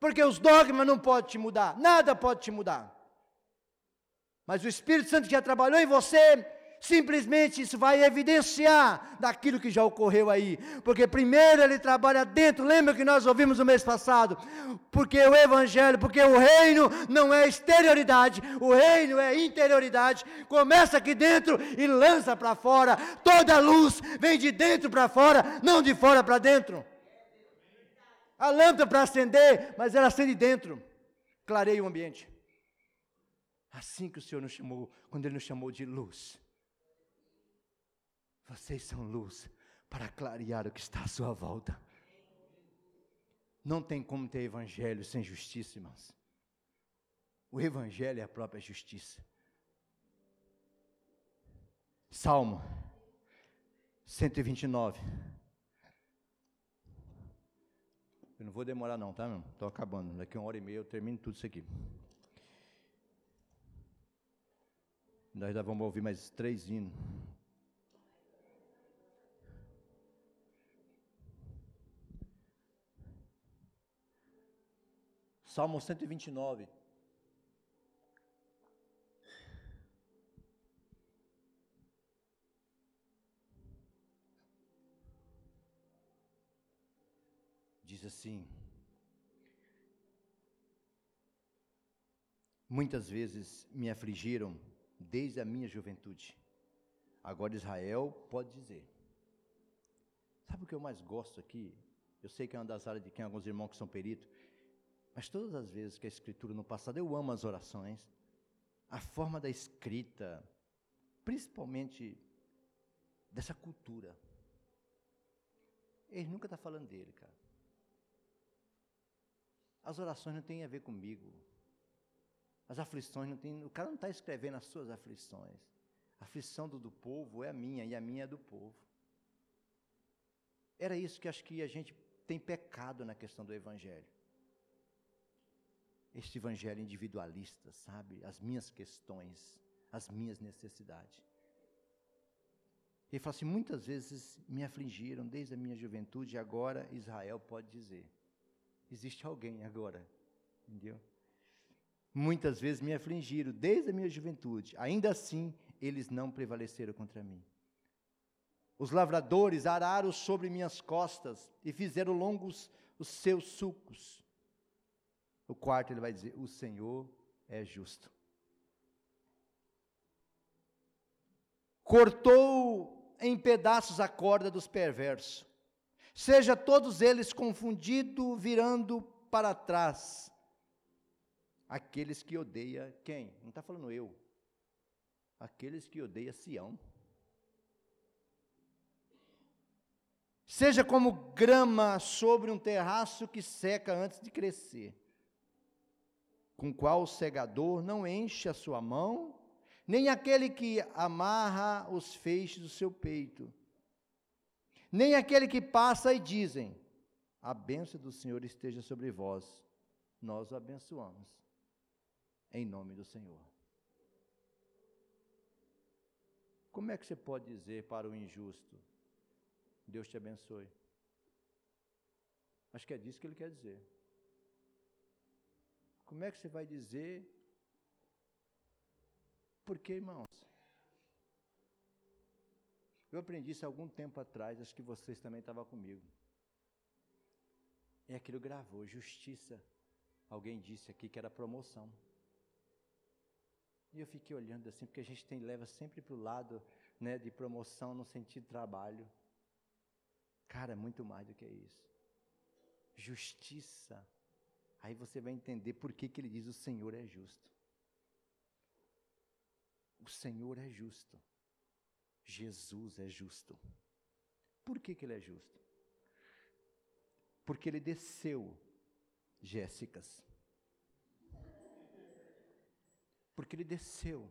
Porque os dogmas não podem te mudar. Nada pode te mudar. Mas o Espírito Santo já trabalhou em você simplesmente isso vai evidenciar daquilo que já ocorreu aí. Porque primeiro ele trabalha dentro, lembra que nós ouvimos no mês passado? Porque o evangelho, porque o reino não é exterioridade, o reino é interioridade. Começa aqui dentro e lança para fora. Toda luz vem de dentro para fora, não de fora para dentro. A lâmpada para acender, mas ela acende dentro. Clareia o ambiente. Assim que o Senhor nos chamou, quando Ele nos chamou de luz. Vocês são luz para clarear o que está à sua volta. Não tem como ter evangelho sem justiça, irmãos. O evangelho é a própria justiça. Salmo 129. Eu não vou demorar não, tá, meu? Estou acabando. Daqui uma hora e meia eu termino tudo isso aqui. Nós já vamos ouvir mais três hinos. Salmo 129. Diz assim: Muitas vezes me afligiram desde a minha juventude. Agora Israel pode dizer. Sabe o que eu mais gosto aqui? Eu sei que é uma das áreas de quem alguns irmãos que são peritos, mas todas as vezes que a escritura no passado, eu amo as orações, a forma da escrita, principalmente dessa cultura. Ele nunca está falando dele, cara. As orações não têm a ver comigo. As aflições não tem. O cara não está escrevendo as suas aflições. A aflição do, do povo é a minha e a minha é do povo. Era isso que acho que a gente tem pecado na questão do Evangelho. Este Evangelho individualista, sabe? As minhas questões, as minhas necessidades. Ele fala assim: muitas vezes me afligiram desde a minha juventude, e agora Israel pode dizer: existe alguém agora, entendeu? Muitas vezes me afligiram desde a minha juventude, ainda assim eles não prevaleceram contra mim. Os lavradores araram sobre minhas costas e fizeram longos os seus sucos. O quarto ele vai dizer: O Senhor é justo. Cortou em pedaços a corda dos perversos. Seja todos eles confundidos, virando para trás. Aqueles que odeia quem? Não está falando eu. Aqueles que odeia Sião. Seja como grama sobre um terraço que seca antes de crescer, com qual o segador não enche a sua mão, nem aquele que amarra os feixes do seu peito, nem aquele que passa e dizem: A bênção do Senhor esteja sobre vós. Nós o abençoamos, em nome do Senhor. Como é que você pode dizer para o injusto: Deus te abençoe. Acho que é disso que ele quer dizer. Como é que você vai dizer? Porque, irmãos, eu aprendi isso algum tempo atrás, acho que vocês também estavam comigo. E aquilo gravou, justiça. Alguém disse aqui que era promoção. E eu fiquei olhando assim, porque a gente tem, leva sempre para o lado né, de promoção no sentido de trabalho. Cara, é muito mais do que isso. Justiça. Aí você vai entender por que, que ele diz: o Senhor é justo. O Senhor é justo. Jesus é justo. Por que, que ele é justo? Porque ele desceu, Jéssicas. Porque ele desceu.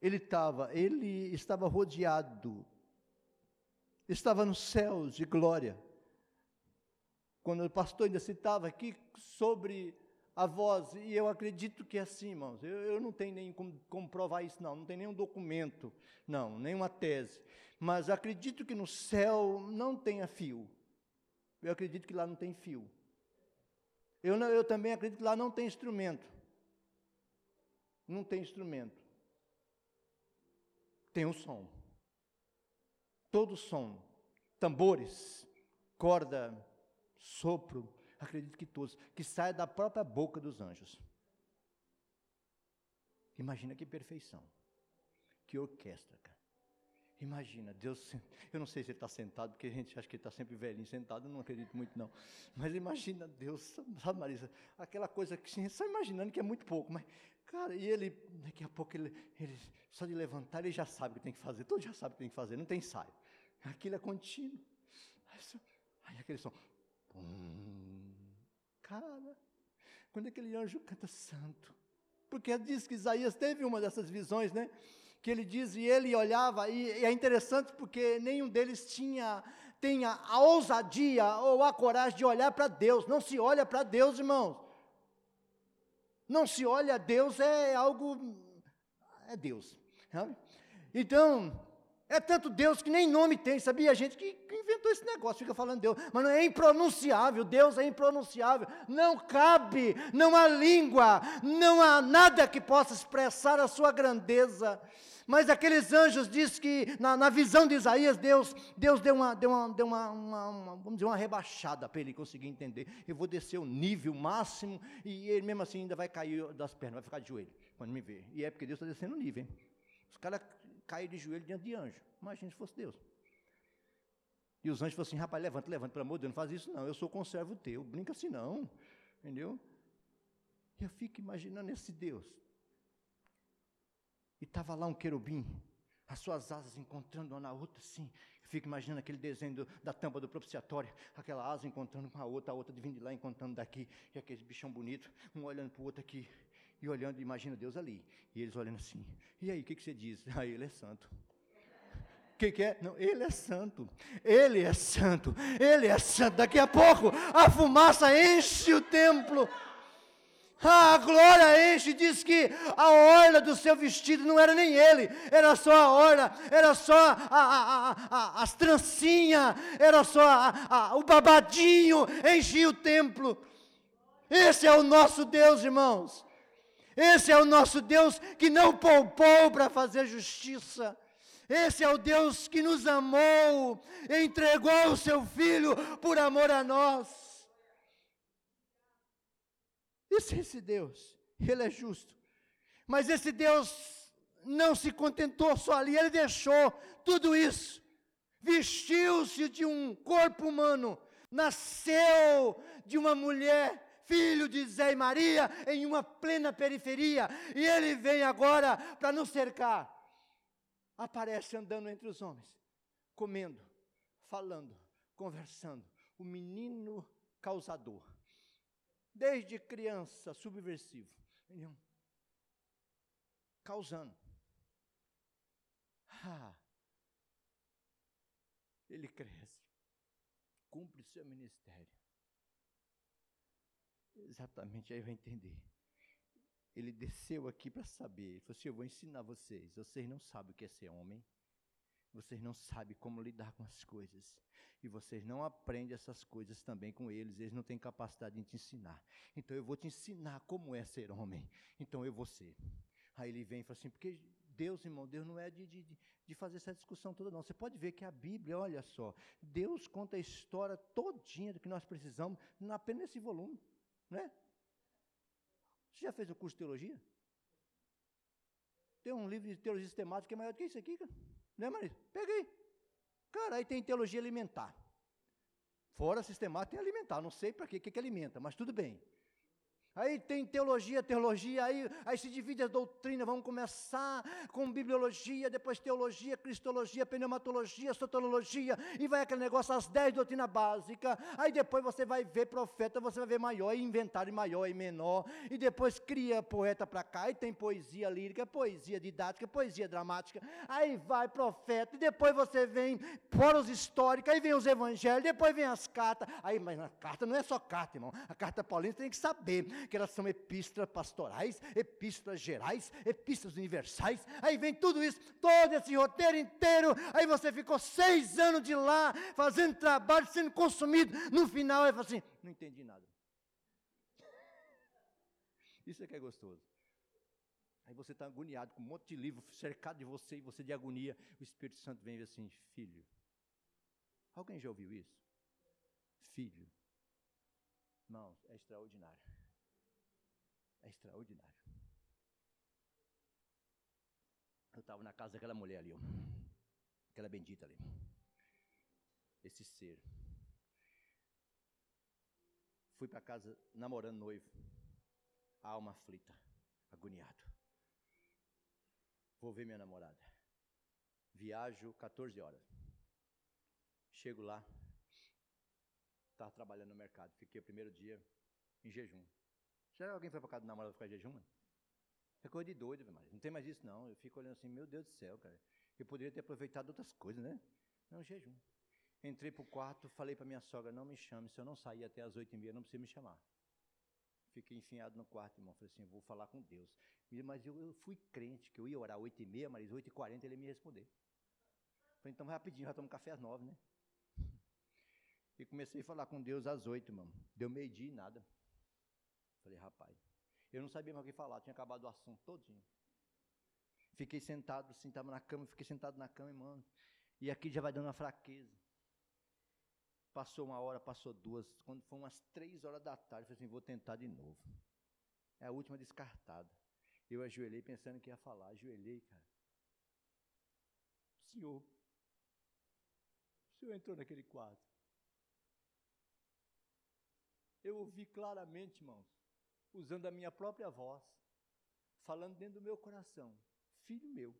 Ele estava, ele estava rodeado estava nos céus de glória. Quando o pastor ainda citava aqui sobre a voz, e eu acredito que é assim, irmãos, eu, eu não tenho nem como comprovar isso, não, não tem nenhum documento, não, nenhuma tese, mas acredito que no céu não tenha fio. Eu acredito que lá não tem fio. Eu, não, eu também acredito que lá não tem instrumento. Não tem instrumento. Tem o som todo som, tambores, corda, sopro, acredito que todos, que sai da própria boca dos anjos. Imagina que perfeição, que orquestra, cara. Imagina, Deus, eu não sei se ele está sentado, porque a gente acha que ele está sempre velhinho sentado, não acredito muito não. Mas imagina Deus, sabe Marisa, aquela coisa que só imaginando que é muito pouco, mas, cara, e ele, daqui a pouco, ele, ele só de levantar, ele já sabe o que tem que fazer, todo já sabe o que tem que fazer, não tem ensaio. Aquilo é contínuo. Aí aquele som. Cara, quando aquele anjo canta santo. Porque diz que Isaías teve uma dessas visões, né? Que ele diz, e ele olhava, e, e é interessante porque nenhum deles tinha, tinha a ousadia ou a coragem de olhar para Deus. Não se olha para Deus, irmãos. Não se olha a Deus, é algo. É Deus. Sabe? Então, É tanto Deus que nem nome tem, sabia? A gente que inventou esse negócio, fica falando Deus, mas não é impronunciável, Deus é impronunciável, não cabe, não há língua, não há nada que possa expressar a sua grandeza. Mas aqueles anjos diz que na, na, visão de Isaías, Deus, Deus deu uma, deu uma, deu uma, uma, uma vamos dizer, uma rebaixada para ele conseguir entender. Eu vou descer o nível máximo e ele mesmo assim ainda vai cair das pernas, vai ficar de joelho quando me ver. E é porque Deus está descendo o nível, hein? Os caras cair de joelho diante de anjo. Imagina se fosse Deus. E os anjos falaram assim, rapaz, levanta, levanta, pelo amor de Deus, não faz isso não, eu sou conservo teu, brinca assim não, entendeu? E eu fico imaginando esse Deus. E estava lá um querubim, as suas asas encontrando uma na outra, assim. Eu fico imaginando aquele desenho do, da tampa do propiciatório, aquela asa encontrando com a outra, a outra vindo de lá encontrando daqui, e aquele bichão bonito, um olhando para o outro aqui, e olhando, imagina Deus ali. E eles olhando assim. E aí, o que, que você diz? Ah, ele é santo. O que, que é? Não, ele é santo. Ele é santo. Ele é santo. Daqui a pouco a fumaça enche o templo. a glória enche, diz que a orla do seu vestido não era nem ele, era só a orla, era só a, a, a, as trancinhas, era só o babadinho, enchia o templo. Esse é o nosso Deus, irmãos. Esse é o nosso Deus que não poupou para fazer justiça. Esse é o Deus que nos amou, entregou o seu filho por amor a nós. Esse é esse Deus, ele é justo. Mas esse Deus não se contentou só ali, ele deixou tudo isso. Vestiu-se de um corpo humano, nasceu de uma mulher filho de Zé e Maria, em uma plena periferia, e ele vem agora para nos cercar. Aparece andando entre os homens, comendo, falando, conversando. O menino causador, desde criança, subversivo, causando. Ah, ele cresce, cumpre seu ministério Exatamente, aí vai entender. Ele desceu aqui para saber. Ele falou assim: Eu vou ensinar vocês. Vocês não sabem o que é ser homem. Vocês não sabem como lidar com as coisas. E vocês não aprendem essas coisas também com eles. Eles não têm capacidade de te ensinar. Então eu vou te ensinar como é ser homem. Então eu vou ser. Aí ele vem e fala assim: Porque Deus, irmão, Deus não é de, de, de fazer essa discussão toda, não. Você pode ver que a Bíblia, olha só, Deus conta a história todinha do que nós precisamos apenas nesse volume. Não é? Você já fez o curso de teologia? Tem um livro de teologia sistemática que é maior do que isso aqui, cara. Né, Maria? Peguei. Cara, aí tem teologia alimentar. Fora sistemática tem alimentar. Não sei para que que alimenta, mas tudo bem. Aí tem teologia, teologia, aí, aí se divide a doutrina, vamos começar com bibliologia, depois teologia, cristologia, pneumatologia, sotologia, e vai aquele negócio, as dez doutrinas básicas, aí depois você vai ver profeta, você vai ver maior, e inventário maior e menor, e depois cria poeta para cá, e tem poesia lírica, poesia didática, poesia dramática, aí vai profeta, e depois você vem poros históricos, aí vem os evangelhos, depois vem as cartas, aí, mas a carta não é só carta, irmão, a carta paulina tem que saber, que elas são epístolas pastorais, epístolas gerais, epístolas universais. Aí vem tudo isso, todo esse roteiro inteiro. Aí você ficou seis anos de lá, fazendo trabalho, sendo consumido. No final, aí fala assim: não entendi nada. Isso é que é gostoso. Aí você está agoniado com um monte de livro cercado de você e você de agonia. O Espírito Santo vem e diz assim: Filho. Alguém já ouviu isso? Filho. Não, é extraordinário é extraordinário. Eu estava na casa daquela mulher ali, aquela bendita ali. Esse ser. Fui para casa namorando noivo, alma aflita, agoniado. Vou ver minha namorada. Viajo 14 horas. Chego lá, estava trabalhando no mercado. Fiquei o primeiro dia em jejum. Já alguém foi para casa do namorado ficar jejum, mano? É coisa de doido, mas não tem mais isso não. Eu fico olhando assim, meu Deus do céu, cara. Eu poderia ter aproveitado outras coisas, né? Não, jejum. Entrei para o quarto, falei para minha sogra, não me chame, se eu não sair até as oito e meia, não precisa me chamar. Fiquei enfiado no quarto, irmão. Falei assim, vou falar com Deus. Mas eu, eu fui crente, que eu ia orar oito e meia, mas oito e quarenta ele ia me responder. Falei, então rapidinho, já tomo café às nove, né? E comecei a falar com Deus às oito, irmão. Deu meio-dia e nada. Falei, rapaz, eu não sabia mais o que falar, tinha acabado o assunto todinho. Fiquei sentado, assim, estava na cama, fiquei sentado na cama, irmão. E aqui já vai dando uma fraqueza. Passou uma hora, passou duas. Quando foi umas três horas da tarde, eu falei assim, vou tentar de novo. É a última descartada. Eu ajoelhei pensando que ia falar. Ajoelhei, cara. Senhor, o senhor entrou naquele quadro. Eu ouvi claramente, irmãos, usando a minha própria voz, falando dentro do meu coração: Filho meu.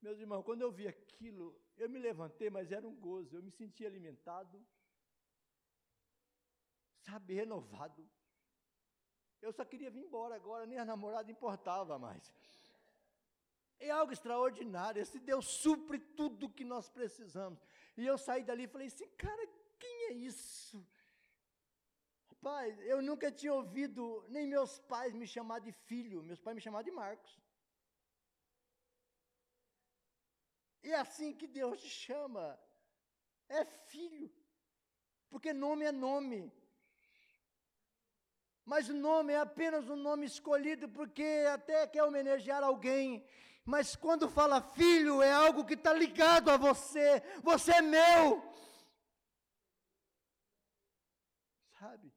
Meus irmãos, quando eu vi aquilo, eu me levantei, mas era um gozo, eu me senti alimentado, sabe, renovado. Eu só queria vir embora agora, nem a namorada importava mais. É algo extraordinário. Esse Deus supre tudo que nós precisamos. E eu saí dali e falei assim, cara, quem é isso? Rapaz, eu nunca tinha ouvido nem meus pais me chamar de filho. Meus pais me chamavam de Marcos. E é assim que Deus te chama. É filho. Porque nome é nome. Mas o nome é apenas um nome escolhido porque até quer homenagear alguém. Mas quando fala filho, é algo que está ligado a você. Você é meu. Sabe?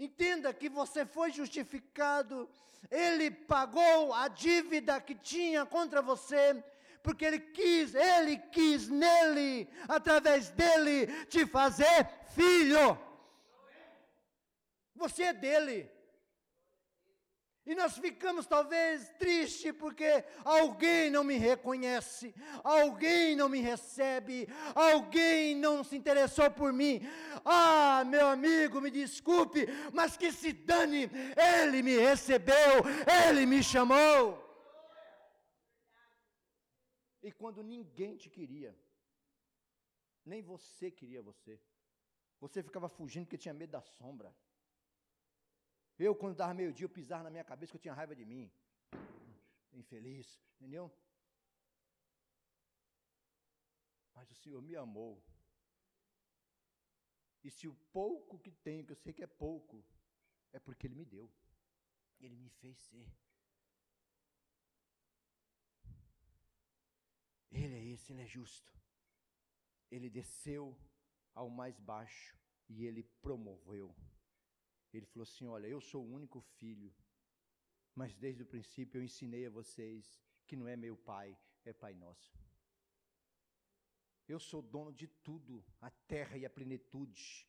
Entenda que você foi justificado, ele pagou a dívida que tinha contra você, porque ele quis, ele quis nele, através dele, te fazer filho. Você é dele. E nós ficamos talvez tristes porque alguém não me reconhece, alguém não me recebe, alguém não se interessou por mim. Ah, meu amigo, me desculpe, mas que se dane, ele me recebeu, ele me chamou. E quando ninguém te queria, nem você queria você, você ficava fugindo porque tinha medo da sombra. Eu, quando dava meio-dia, eu pisava na minha cabeça que eu tinha raiva de mim. Infeliz, entendeu? Mas o Senhor me amou. E se o pouco que tenho, que eu sei que é pouco, é porque Ele me deu. Ele me fez ser. Ele é esse, Ele é justo. Ele desceu ao mais baixo e Ele promoveu ele falou assim: Olha, eu sou o único filho, mas desde o princípio eu ensinei a vocês que não é meu pai, é Pai Nosso. Eu sou dono de tudo, a terra e a plenitude.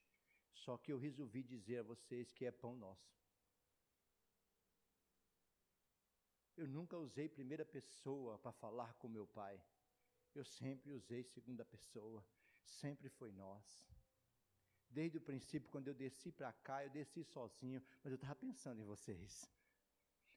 Só que eu resolvi dizer a vocês que é pão nosso. Eu nunca usei primeira pessoa para falar com meu pai. Eu sempre usei segunda pessoa. Sempre foi nós. Desde o princípio, quando eu desci para cá, eu desci sozinho, mas eu estava pensando em vocês.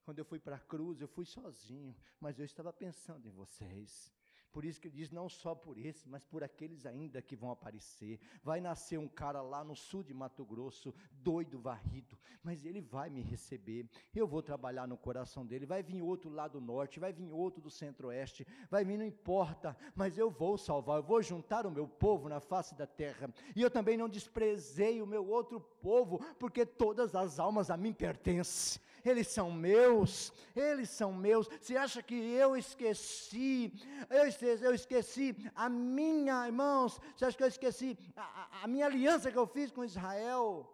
Quando eu fui para a cruz, eu fui sozinho, mas eu estava pensando em vocês. Por isso que ele diz: não só por esse, mas por aqueles ainda que vão aparecer. Vai nascer um cara lá no sul de Mato Grosso, doido, varrido, mas ele vai me receber. Eu vou trabalhar no coração dele. Vai vir outro lá do norte, vai vir outro do centro-oeste, vai vir, não importa, mas eu vou salvar, eu vou juntar o meu povo na face da terra. E eu também não desprezei o meu outro povo, porque todas as almas a mim pertencem eles são meus, eles são meus. Você acha que eu esqueci, eu esqueci, eu esqueci a minha, irmãos, você acha que eu esqueci a, a minha aliança que eu fiz com Israel?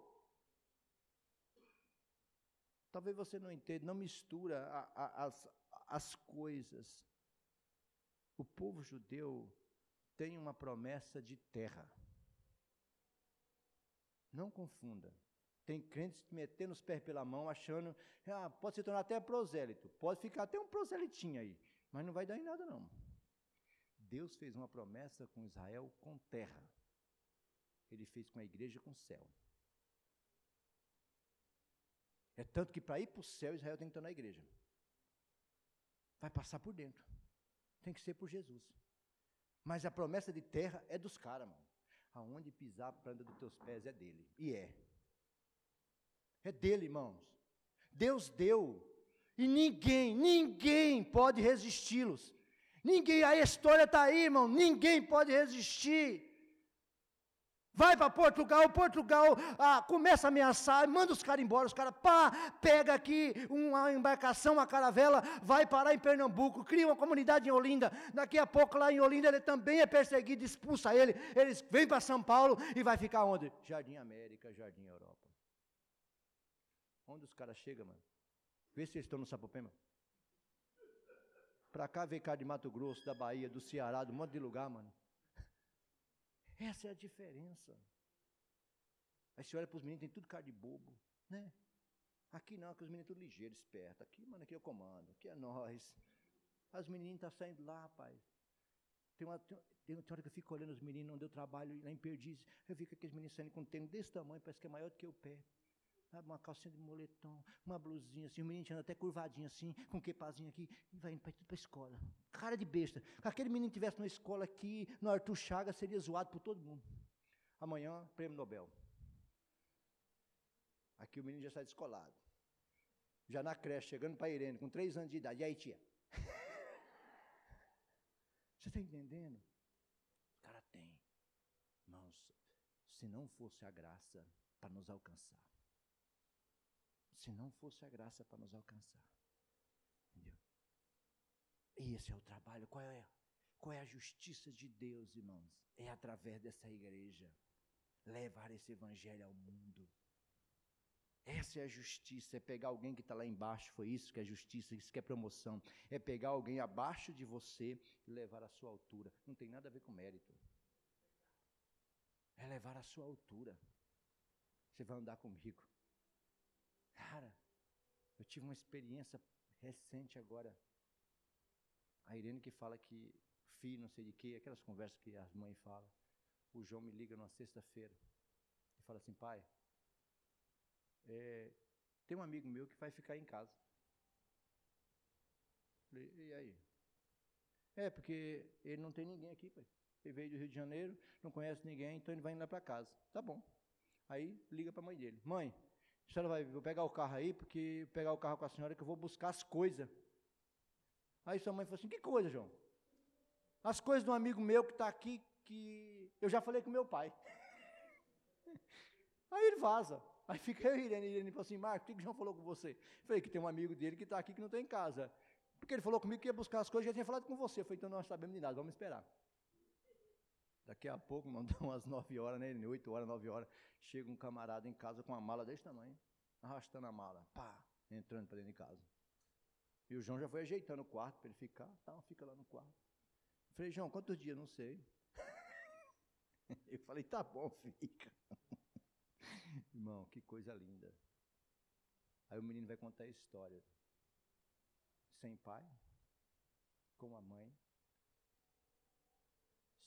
Talvez você não entenda, não mistura a, a, as, as coisas. O povo judeu tem uma promessa de terra. Não confunda. Tem crentes metendo os pés pela mão, achando, ah, pode se tornar até prosélito, pode ficar até um proselitinho aí, mas não vai dar em nada não. Deus fez uma promessa com Israel com terra. Ele fez com a igreja com céu. É tanto que para ir para o céu, Israel tem que estar na igreja. Vai passar por dentro. Tem que ser por Jesus. Mas a promessa de terra é dos caras, mano. Aonde pisar a planta dos teus pés é dele. E é. É dele, irmãos. Deus deu. E ninguém, ninguém pode resisti-los. Ninguém, a história está aí, irmão, ninguém pode resistir. Vai para Portugal, Portugal ah, começa a ameaçar, manda os caras embora, os caras, pá, pega aqui uma embarcação, uma caravela, vai parar em Pernambuco, cria uma comunidade em Olinda, daqui a pouco lá em Olinda ele também é perseguido, expulsa ele, eles vêm para São Paulo e vai ficar onde? Jardim América, Jardim Europa. Onde os caras chegam, mano? Vê se eles estão no Sapopema. Para cá vem cara de Mato Grosso, da Bahia, do Ceará, de um monte de lugar, mano. Essa é a diferença. Aí você olha para os meninos, tem tudo cara de bobo, né? Aqui não, que os meninos tudo ligeiros, espertos. Aqui, mano, aqui é o comando, aqui é nós. As menininhas estão tá saindo lá, rapaz. Tem uma, tem, uma hora que eu fico olhando os meninos onde eu trabalho, lá em Perdizes. Eu que aqueles meninos saindo com um tênis desse tamanho, parece que é maior do que o pé. Sabe, uma calcinha de moletom, uma blusinha assim, o menino anda até curvadinho assim, com um quepazinho aqui, e vai indo para a escola. Cara de besta. Se aquele menino tivesse na escola aqui, no Arthur Chagas, seria zoado por todo mundo. Amanhã, prêmio Nobel. Aqui o menino já sai descolado. Já na creche, chegando para Irene, com três anos de idade. E aí, tia? Você está entendendo? O cara tem. Irmãos, se não fosse a graça para nos alcançar, se não fosse a graça para nos alcançar. Entendeu? E esse é o trabalho. Qual é? Qual é a justiça de Deus, irmãos? É através dessa igreja levar esse evangelho ao mundo. Essa é a justiça, é pegar alguém que está lá embaixo, foi isso que é justiça, isso que é promoção. É pegar alguém abaixo de você e levar à sua altura. Não tem nada a ver com mérito. É levar à sua altura. Você vai andar comigo. Cara, eu tive uma experiência recente agora. A Irene que fala que filho, não sei de quê, aquelas conversas que as mães falam. O João me liga numa sexta-feira e fala assim, pai, é, tem um amigo meu que vai ficar em casa. E aí? É, porque ele não tem ninguém aqui, pai. Ele veio do Rio de Janeiro, não conhece ninguém, então ele vai indo lá para casa. Tá bom. Aí liga para a mãe dele. Mãe, senhora vai vou pegar o carro aí, porque pegar o carro com a senhora que eu vou buscar as coisas. Aí sua mãe falou assim: Que coisa, João? As coisas de um amigo meu que está aqui, que eu já falei com meu pai. Aí ele vaza. Aí fica eu e Irene. E Irene falou assim: Marco, o que o João falou com você? Eu falei que tem um amigo dele que está aqui que não está em casa. Porque ele falou comigo que ia buscar as coisas, já tinha falado com você. Eu falei, então nós sabemos de nada, vamos esperar. Daqui a pouco, mandou umas 9 horas, né? 8 horas, 9 horas. Chega um camarada em casa com uma mala desse tamanho, arrastando a mala, pá, entrando para dentro de casa. E o João já foi ajeitando o quarto para ele ficar, tá, fica lá no quarto. Falei, João, quantos dias? Não sei. Eu falei, tá bom, fica. Irmão, que coisa linda. Aí o menino vai contar a história. Sem pai, com a mãe,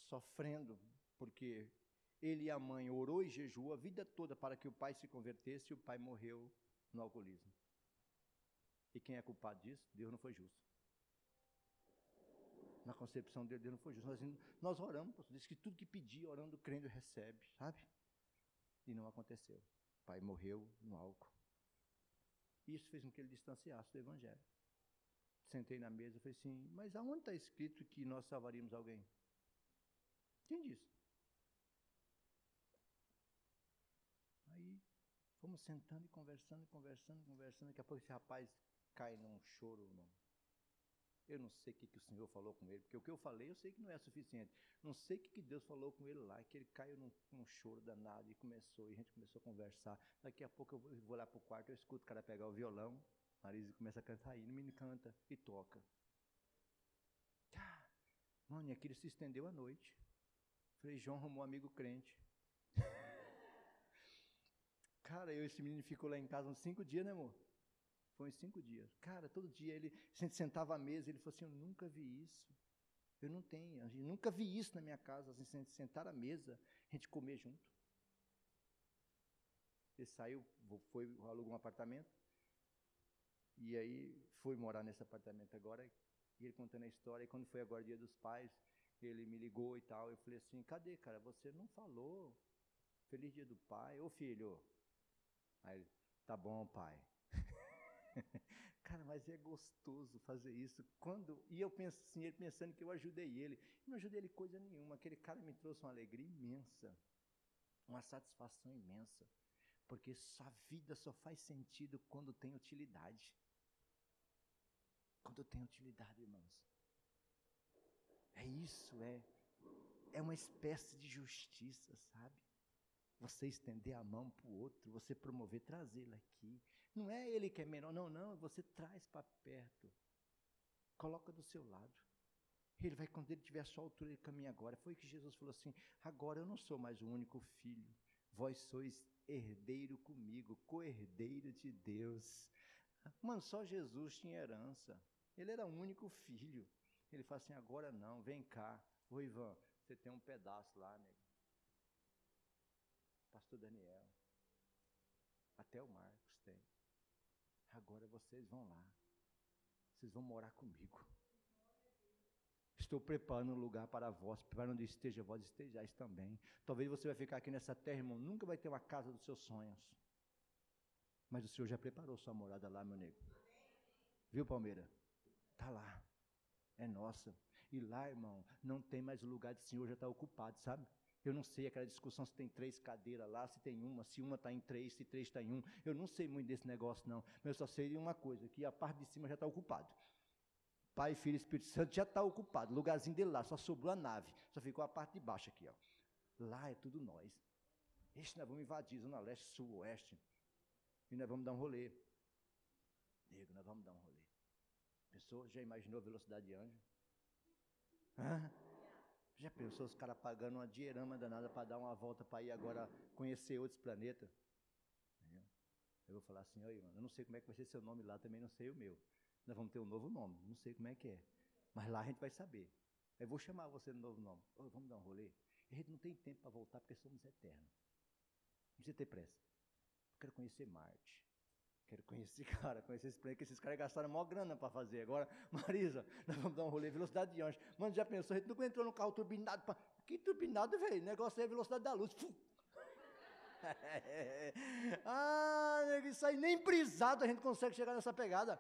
sofrendo, porque ele e a mãe orou e jejuou a vida toda para que o pai se convertesse e o pai morreu no alcoolismo. E quem é culpado disso? Deus não foi justo. Na concepção dele, Deus não foi justo. Nós, nós oramos, diz que tudo que pedir, orando, crendo, recebe, sabe? E não aconteceu. O pai morreu no álcool. Isso fez com que ele distanciasse do Evangelho. Sentei na mesa e falei assim: Mas aonde está escrito que nós salvaríamos alguém? Quem disse? Aí fomos sentando e conversando, conversando, conversando. Daqui a pouco esse rapaz cai num choro, irmão. Eu não sei o que, que o Senhor falou com ele, porque o que eu falei eu sei que não é suficiente. Não sei o que, que Deus falou com ele lá, que ele caiu num, num choro danado e começou, e a gente começou a conversar. Daqui a pouco eu vou, eu vou lá para o quarto, eu escuto o cara pegar o violão, Marisa começa a cantar, e o menino canta e toca. Mano, e aquilo se estendeu à noite. Falei, João arrumou um amigo crente. Cara, eu esse menino ficou lá em casa uns cinco dias, né, amor? Foi uns cinco dias. Cara, todo dia ele se sentava à mesa, ele falou assim: Eu nunca vi isso. Eu não tenho, eu nunca vi isso na minha casa, assim, sentar à mesa, a gente comer junto. Ele saiu, foi, alugou um apartamento, e aí foi morar nesse apartamento agora, e ele contando a história, e quando foi agora dia dos pais, ele me ligou e tal. Eu falei assim: cadê, cara? Você não falou. Feliz dia do pai. Ô filho. Aí ele: tá bom, pai. Cara, mas é gostoso fazer isso. Quando E eu penso assim, ele pensando que eu ajudei ele. Eu não ajudei ele coisa nenhuma. Aquele cara me trouxe uma alegria imensa, uma satisfação imensa. Porque sua vida só faz sentido quando tem utilidade. Quando tem utilidade, irmãos. É isso, é. É uma espécie de justiça, sabe? Você estender a mão para o outro, você promover, trazê-lo aqui. Não é ele que é menor, não, não. Você traz para perto. Coloca do seu lado. Ele vai, quando ele tiver a sua altura, ele caminha agora. Foi que Jesus falou assim: agora eu não sou mais o único filho. Vós sois herdeiro comigo, co-herdeiro de Deus. Mano, só Jesus tinha herança. Ele era o único filho. Ele fala assim: agora não, vem cá. Ô Ivan, você tem um pedaço lá, nego. Pastor Daniel. Até o Marcos tem. Agora vocês vão lá. Vocês vão morar comigo. Estou preparando um lugar para vós, para onde esteja vós estejais também. Talvez você vai ficar aqui nessa terra, irmão, nunca vai ter uma casa dos seus sonhos. Mas o Senhor já preparou sua morada lá, meu nego. Viu, Palmeira? Está lá. É nossa. E lá, irmão, não tem mais lugar de Senhor, já está ocupado, sabe? Eu não sei aquela discussão se tem três cadeiras lá, se tem uma, se uma está em três, se três está em um. Eu não sei muito desse negócio, não. Mas eu só sei de uma coisa, que a parte de cima já está ocupado. Pai, Filho e Espírito Santo já está ocupado. O lugarzinho dele lá, só sobrou a nave. Só ficou a parte de baixo aqui, ó. Lá é tudo nós. Este nós vamos invadir, Zona Leste, Sul, Oeste. E nós vamos dar um rolê. Nego, nós vamos dar um rolê. Já imaginou a velocidade de anjo? Hã? Já pensou os caras pagando uma dinheirama danada para dar uma volta para ir agora conhecer outros planetas? Eu vou falar assim, mano, eu não sei como é que vai ser seu nome lá, também não sei o meu. Nós vamos ter um novo nome, não sei como é que é. Mas lá a gente vai saber. Eu vou chamar você no novo nome. Oh, vamos dar um rolê? A gente não tem tempo para voltar porque somos eternos. Não precisa ter pressa. Eu quero conhecer Marte. Quero conhecer, cara, conhecer esse planeta, que esses caras gastaram maior grana para fazer. Agora, Marisa, nós vamos dar um rolê, velocidade de anjo. Mano, já pensou, a gente nunca entrou no carro turbinado. Pra... Que turbinado, velho? O negócio é a velocidade da luz. ah, nego, isso aí nem brisado a gente consegue chegar nessa pegada.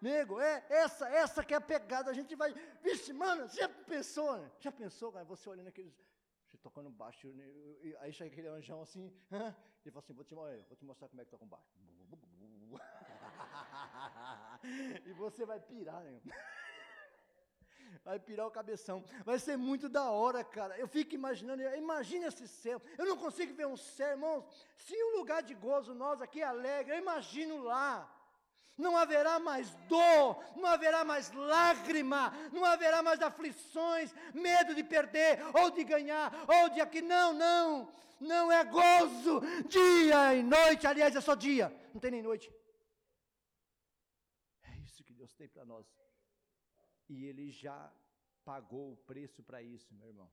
Nego, é essa, essa que é a pegada. A gente vai. Vixe, mano, já pensou? Né? Já pensou, cara? Você olhando aqueles. Você tocando baixo, né? aí chega aquele anjão assim, hã? ele fala assim, vou te, vou te mostrar como é que toca um baixo. e você vai pirar, né? Vai pirar o cabeção. Vai ser muito da hora, cara. Eu fico imaginando, imagine esse céu. Eu não consigo ver um céu, irmãos. Se o um lugar de gozo nós aqui é alegre, eu imagino lá não haverá mais dor, não haverá mais lágrima, não haverá mais aflições, medo de perder, ou de ganhar, ou de aqui. Não, não, não é gozo, dia e noite, aliás, é só dia, não tem nem noite. É isso que Deus tem para nós. E Ele já pagou o preço para isso, meu irmão.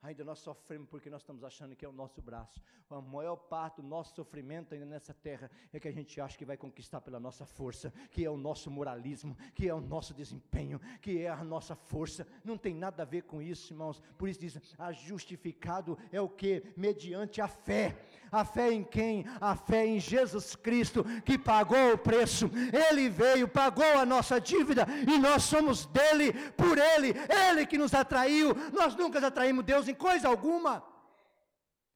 Ainda nós sofremos porque nós estamos achando que é o nosso braço. A maior parte do nosso sofrimento ainda nessa terra é que a gente acha que vai conquistar pela nossa força, que é o nosso moralismo, que é o nosso desempenho, que é a nossa força. Não tem nada a ver com isso, irmãos. Por isso diz: a justificado é o que? Mediante a fé. A fé em quem? A fé em Jesus Cristo, que pagou o preço. Ele veio, pagou a nossa dívida e nós somos dele, por ele. Ele que nos atraiu. Nós nunca atraímos Deus em coisa alguma.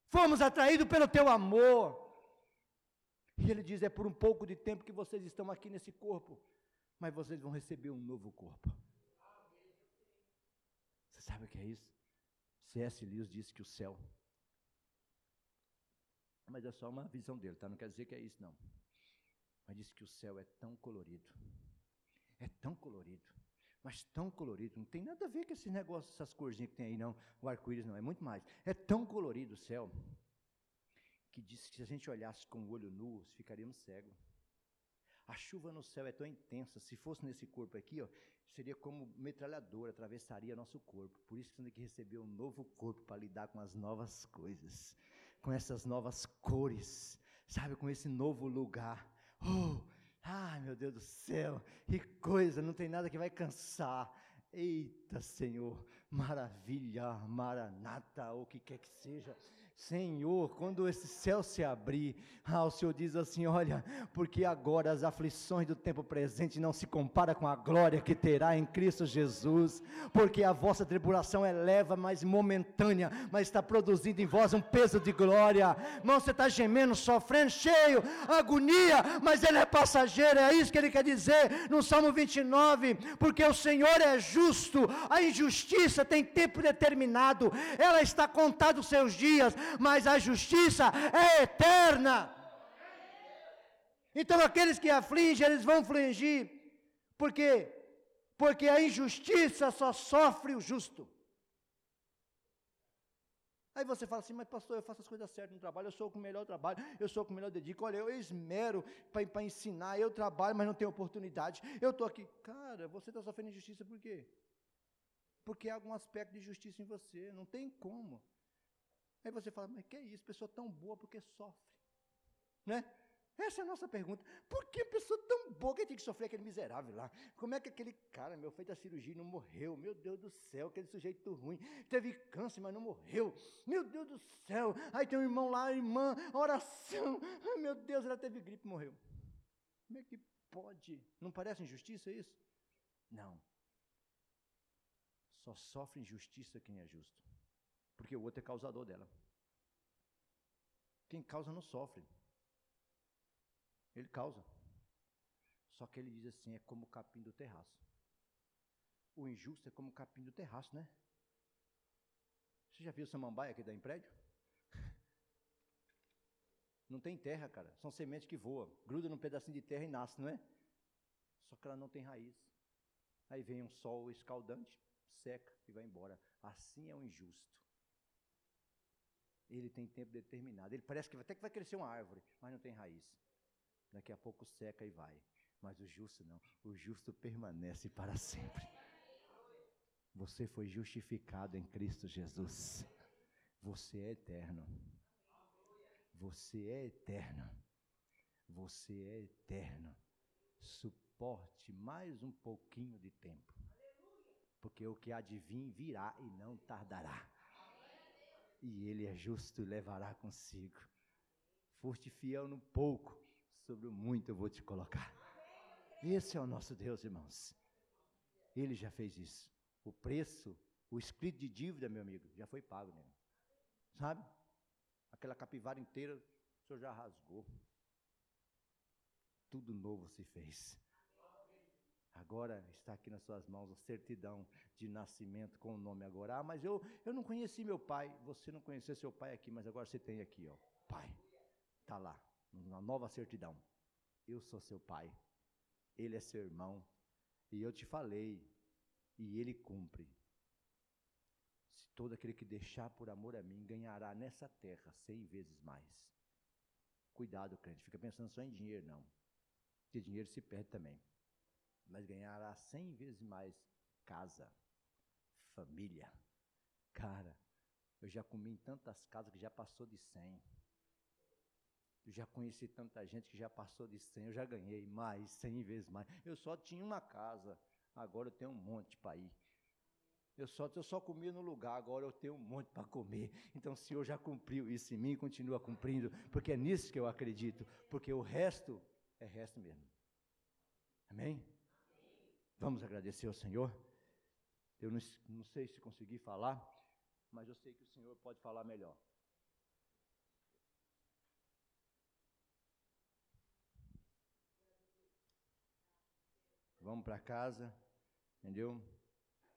Fomos atraídos pelo teu amor. E ele diz: é por um pouco de tempo que vocês estão aqui nesse corpo, mas vocês vão receber um novo corpo. Você sabe o que é isso? C.S. Lewis disse que o céu. Mas é só uma visão dele, tá? Não quer dizer que é isso, não. Mas disse que o céu é tão colorido. É tão colorido mas tão colorido. Não tem nada a ver com esse negócio, essas corzinhas que tem aí, não. O arco-íris não, é muito mais. É tão colorido o céu, que diz que se a gente olhasse com o olho nu, ficaríamos cegos. A chuva no céu é tão intensa, se fosse nesse corpo aqui, ó, seria como metralhadora, atravessaria nosso corpo. Por isso que você tem que receber um novo corpo para lidar com as novas coisas, com essas novas cores, sabe, com esse novo lugar. Oh, Ai, meu Deus do céu, que coisa, não tem nada que vai cansar. Eita, Senhor, maravilha, maranata, ou o que quer que seja. Senhor, quando esse céu se abrir, ah, o Senhor diz assim: olha, porque agora as aflições do tempo presente não se compara com a glória que terá em Cristo Jesus, porque a vossa tribulação é leva, mas momentânea, mas está produzindo em vós um peso de glória. Irmão, você está gemendo, sofrendo, cheio, agonia, mas ele é passageiro, é isso que ele quer dizer no Salmo 29, porque o Senhor é justo, a injustiça tem tempo determinado, ela está contada os seus dias mas a justiça é eterna. Então aqueles que afligem, eles vão fligir. Por quê? Porque a injustiça só sofre o justo. Aí você fala assim, mas pastor, eu faço as coisas certas no trabalho, eu sou com o melhor trabalho, eu sou com o melhor dedico, olha, eu esmero para ensinar, eu trabalho, mas não tenho oportunidade, eu estou aqui. Cara, você está sofrendo injustiça por quê? Porque há algum aspecto de justiça em você, não tem como. Aí você fala, mas que é isso? Pessoa tão boa porque sofre. Né? Essa é a nossa pergunta. Por que pessoa tão boa que tinha que sofrer aquele miserável lá? Como é que aquele cara, meu, feito a cirurgia e não morreu? Meu Deus do céu, aquele sujeito ruim. Teve câncer, mas não morreu. Meu Deus do céu. Aí tem um irmão lá, irmã, oração. Ai, meu Deus, ela teve gripe e morreu. Como é que pode? Não parece injustiça isso? Não. Só sofre injustiça quem é justo porque o outro é causador dela. Quem causa não sofre. Ele causa. Só que ele diz assim: é como o capim do terraço. O injusto é como o capim do terraço, né? Você já viu samambaia que dá em prédio? Não tem terra, cara. São sementes que voam. Gruda num pedacinho de terra e nasce, não é? Só que ela não tem raiz. Aí vem um sol escaldante, seca e vai embora. Assim é o injusto ele tem tempo determinado. Ele parece que até que vai crescer uma árvore, mas não tem raiz. Daqui a pouco seca e vai. Mas o justo não. O justo permanece para sempre. Você foi justificado em Cristo Jesus. Você é eterno. Você é eterno. Você é eterno. Suporte mais um pouquinho de tempo. Porque o que há de vir virá e não tardará e ele é justo e levará consigo. Foste fiel no pouco, sobre o muito eu vou te colocar. Esse é o nosso Deus, irmãos. Ele já fez isso. O preço, o escrito de dívida, meu amigo, já foi pago, né? Sabe? Aquela capivara inteira, o senhor já rasgou. Tudo novo se fez. Agora está aqui nas suas mãos a certidão de nascimento com o nome agora. Ah, mas eu, eu não conheci meu pai. Você não conheceu seu pai aqui, mas agora você tem aqui, ó. Pai. Está lá, na nova certidão. Eu sou seu pai. Ele é seu irmão. E eu te falei. E ele cumpre. Se todo aquele que deixar por amor a mim ganhará nessa terra cem vezes mais. Cuidado, crente. Fica pensando só em dinheiro, não. Porque dinheiro se perde também mas ganhará cem vezes mais casa, família. Cara, eu já comi em tantas casas que já passou de cem. Eu já conheci tanta gente que já passou de cem. Eu já ganhei mais, cem vezes mais. Eu só tinha uma casa, agora eu tenho um monte para ir. Eu só, eu só comia no lugar, agora eu tenho um monte para comer. Então o Senhor já cumpriu isso em mim continua cumprindo, porque é nisso que eu acredito, porque o resto é resto mesmo. Amém? Vamos agradecer ao Senhor. Eu não, não sei se consegui falar, mas eu sei que o Senhor pode falar melhor. Vamos para casa, entendeu?